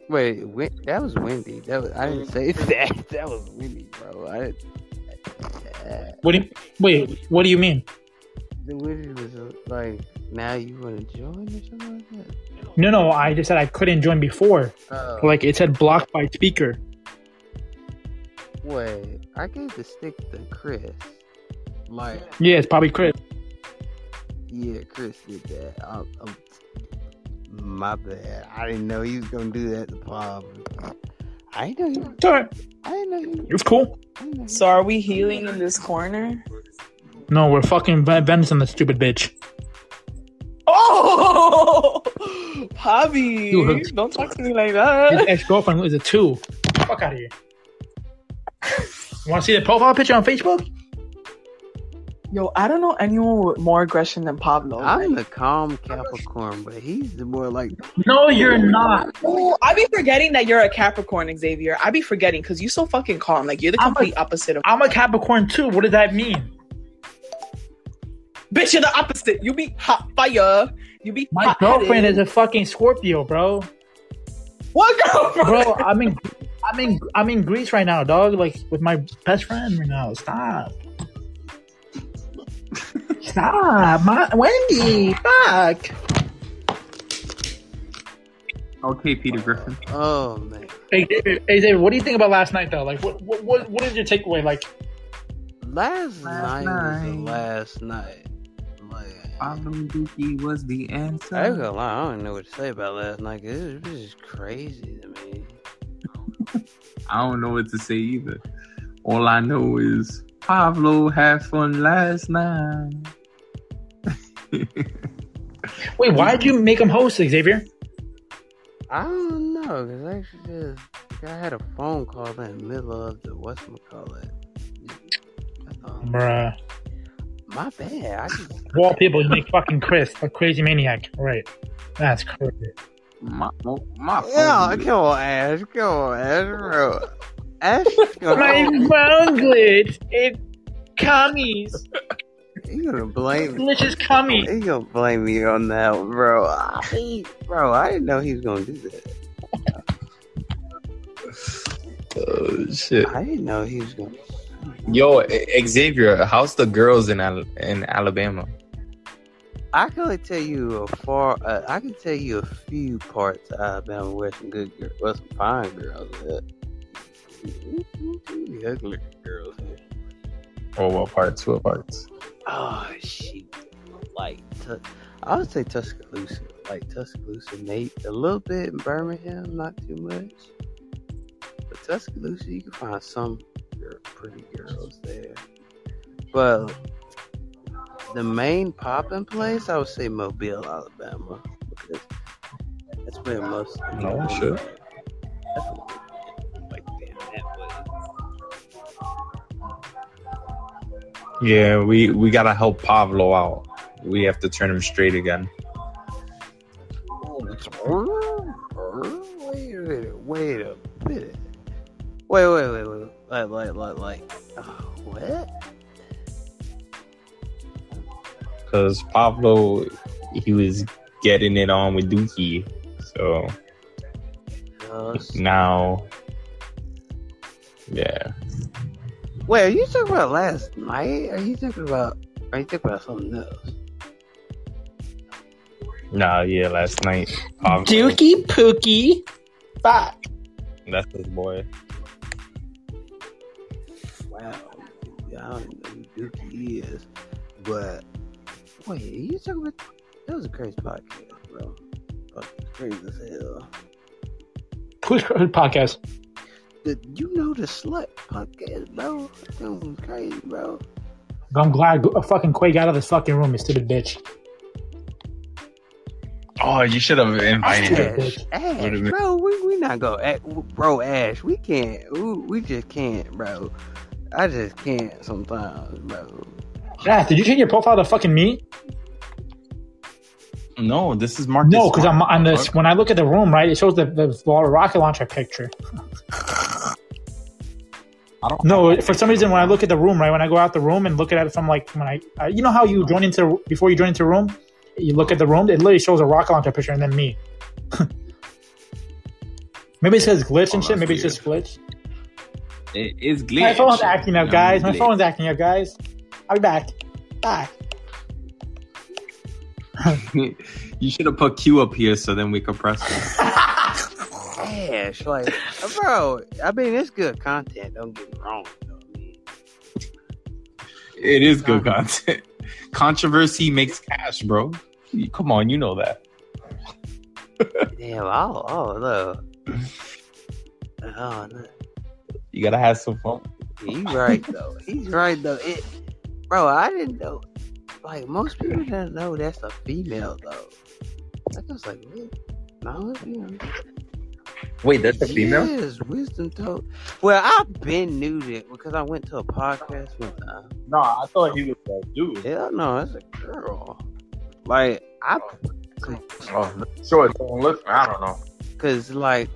Wait, Win- that was Wendy. That was I didn't say that. That was Wendy, bro. I didn't. Uh, What do you, wait? What do you mean? the Wendy was uh, like, now you want to join or something like that? No, no, I just said I couldn't join before. Oh, Like it said blocked by speaker. wait. I gave the stick to Chris. Like, Yeah, it's probably Chris. yeah, Chris did that. I'm, I'm, my bad. I didn't know he was gonna do that to Bob. I know. He, It's alright. I didn't know. He, It's cool. I didn't know he- So are we healing in this corner? No, we're fucking venison, the stupid bitch. Oh, Bobby! Dude. Don't talk to me like His that. ex girlfriend is a two. Fuck out of here. Want to see the profile picture on Facebook? Yo, I don't know anyone with more aggression than Pablo. I'm Like, the calm Capricorn, but he's the more like No, you're not. oh, I be forgetting that you're a Capricorn, Xavier. I be forgetting because you're so fucking calm. Like you're the I'm a- complete opposite of. I'm a Capricorn too. What does that mean? Bitch, you're the opposite. You be hot fire. You be My hot-headed. girlfriend is a fucking Scorpio, bro. what girlfriend? Bro, I'm in, I'm in, I'm in Greece right now, dog. Like with my best friend right now. Stop. Stop, my Wendy. Fuck. Okay, Peter Griffin. oh man. Hey, David, hey, David, what do you think about last night though? Like, what, what, what, what is your takeaway? Like, Last, Last night, was the last night. Like, Pablo Duki was the answer. I ain't gonna lie, I don't know what to say about last night. 'cause It was, it was just crazy to me. I don't know what to say either. All I know is Pablo had fun last night. wait, why did you make him host, Xavier? I don't know, cause actually, just, I had a phone call in the middle of the whatchamacallit. I um, thought, Bruh. my bad. I just, Of all people, you make fucking Chris a crazy maniac. Right. That's crazy. My, my yeah, phone- come on, Ash. Come on, Ash, bro. Ash, come My on. phone glitch. It cummies. You gonna blame me? Delicious cummies. You gonna blame me on that, one, bro? I, bro, I didn't know he was gonna do that. Oh shit. I didn't know he was gonna. Yo, Xavier, how's the girls in Al- in Alabama? I can only tell you a far. Uh, I can tell you a few parts of Alabama where some good, girls, well, some fine girls. At. The ugly girls. At. Oh, what parts? What parts? Ah, oh shit! Like, Tu- I would say Tuscaloosa. like Tuscaloosa, Nate, a little bit in Birmingham, not too much. But Tuscaloosa, you can find some pretty girls there. But the main popping place, I would say Mobile, Alabama, because that's where most. No shit. are. That's Yeah, we we gotta help Pablo out. We have to turn him straight again. Wait a minute. Wait a minute. Wait, wait, wait, wait. Like, like, like, like. Oh, what? Cause Pablo, he was getting it on with Dookie, so Uh, now, yeah. Wait, are you talking about last night? Are you talking about? Are you talking about something else? Nah, yeah. Last night, Pablo, Dookie Pookie. Fuck. that's his boy. Wow. I don't know who Dookie is, but wait, are you talking about? That was a crazy podcast, bro. Fucking crazy as hell. Who's who's podcast? Did you know the slut podcast, bro? That was crazy, bro. I'm glad a fucking Quay got out of this fucking room, you stupid bitch. Oh, you should have invited him. Ash, Ash, bro, we we not go, Ash, bro, Ash, we can't, we, we just can't, bro. I just can't sometimes, bro. Yeah, did you change your profile to fucking me? No, this is Mark. No, because I'm on this. When I look at the room, right, it shows the, the rocket launcher picture. I don't No, for some reason, when I look at the room, right, when I go out the room and look at it from like when I, uh, you know how you join into before you join into a room, you look at the room, it literally shows a rocket launcher picture and then me. maybe it says glitch and Oh, shit. Maybe it's just glitch. It is glitch. My phone's acting up, guys. My Glitch. phone's acting up, guys. I'll be back. Bye. you should have put Q up here so then we could press it. Ash, like, uh, bro, I mean, it's good content. Don't get me wrong. though. I mean, It is good um, content. Controversy makes cash, bro. Come on, you know that. damn, oh, oh, look. Oh, no. You gotta have some fun. He's right though. He's right though. It, bro, I didn't know. Like most people didn't know that's a female though. I was like, what? No, it's you know. Wait, that's a female? Yes, wisdom told. Well, I've been knew that because I went to a podcast one time. No, I thought he was a dude. Hell no, it's a girl. Like I, Oh, sure, don't listen. I don't know. cause like,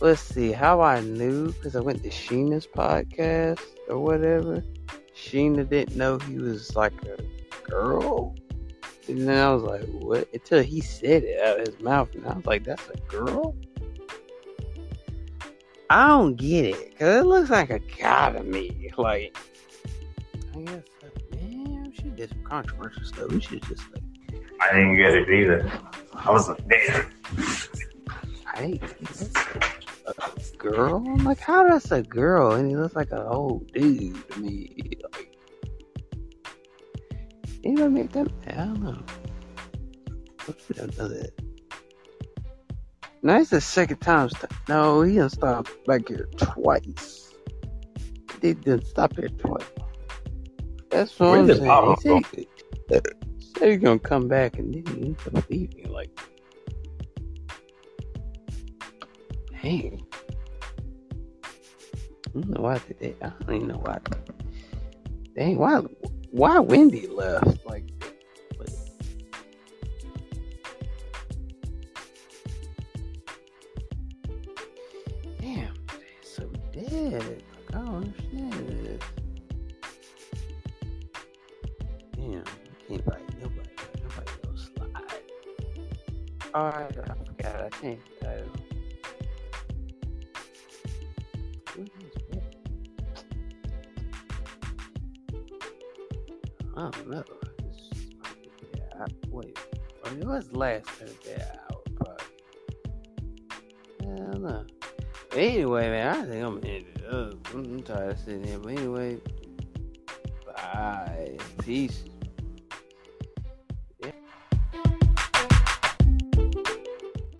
let's see how I knew because I went to Sheena's podcast or whatever. Sheena didn't know he was like a girl. And then I was like, what? Until he said it out of his mouth. And I was like, that's a girl? I don't get it. Because it looks like a guy to me. Like, I guess, like, man, we should do some controversial stuff. We should just, like, I didn't get it either. I was like, damn. hey, that's a girl? I'm like, how does a girl? And he looks like an old dude to me. Like, anybody make that? I don't know. Most people don't know that. Now it's the second time. St- no, he didn't stop back here twice. They didn't stop here twice. That's what Where I'm saying. He said, he, said he's gonna come back and then he ended up leaving. Like, dang. I don't know why did they. I don't even know why. Dang, why? Why Wendy left? Like so. Like, I don't understand this. Damn, can't write nobody. Nobody knows slide. Alright, I forgot. I changed the? I don't know. Yeah, I, wait. I mean, it was last Thursday hour, probably. I don't know. Anyway, man, I think I'm gonna end it up. I'm, I'm tired of sitting here. But anyway, bye. Peace.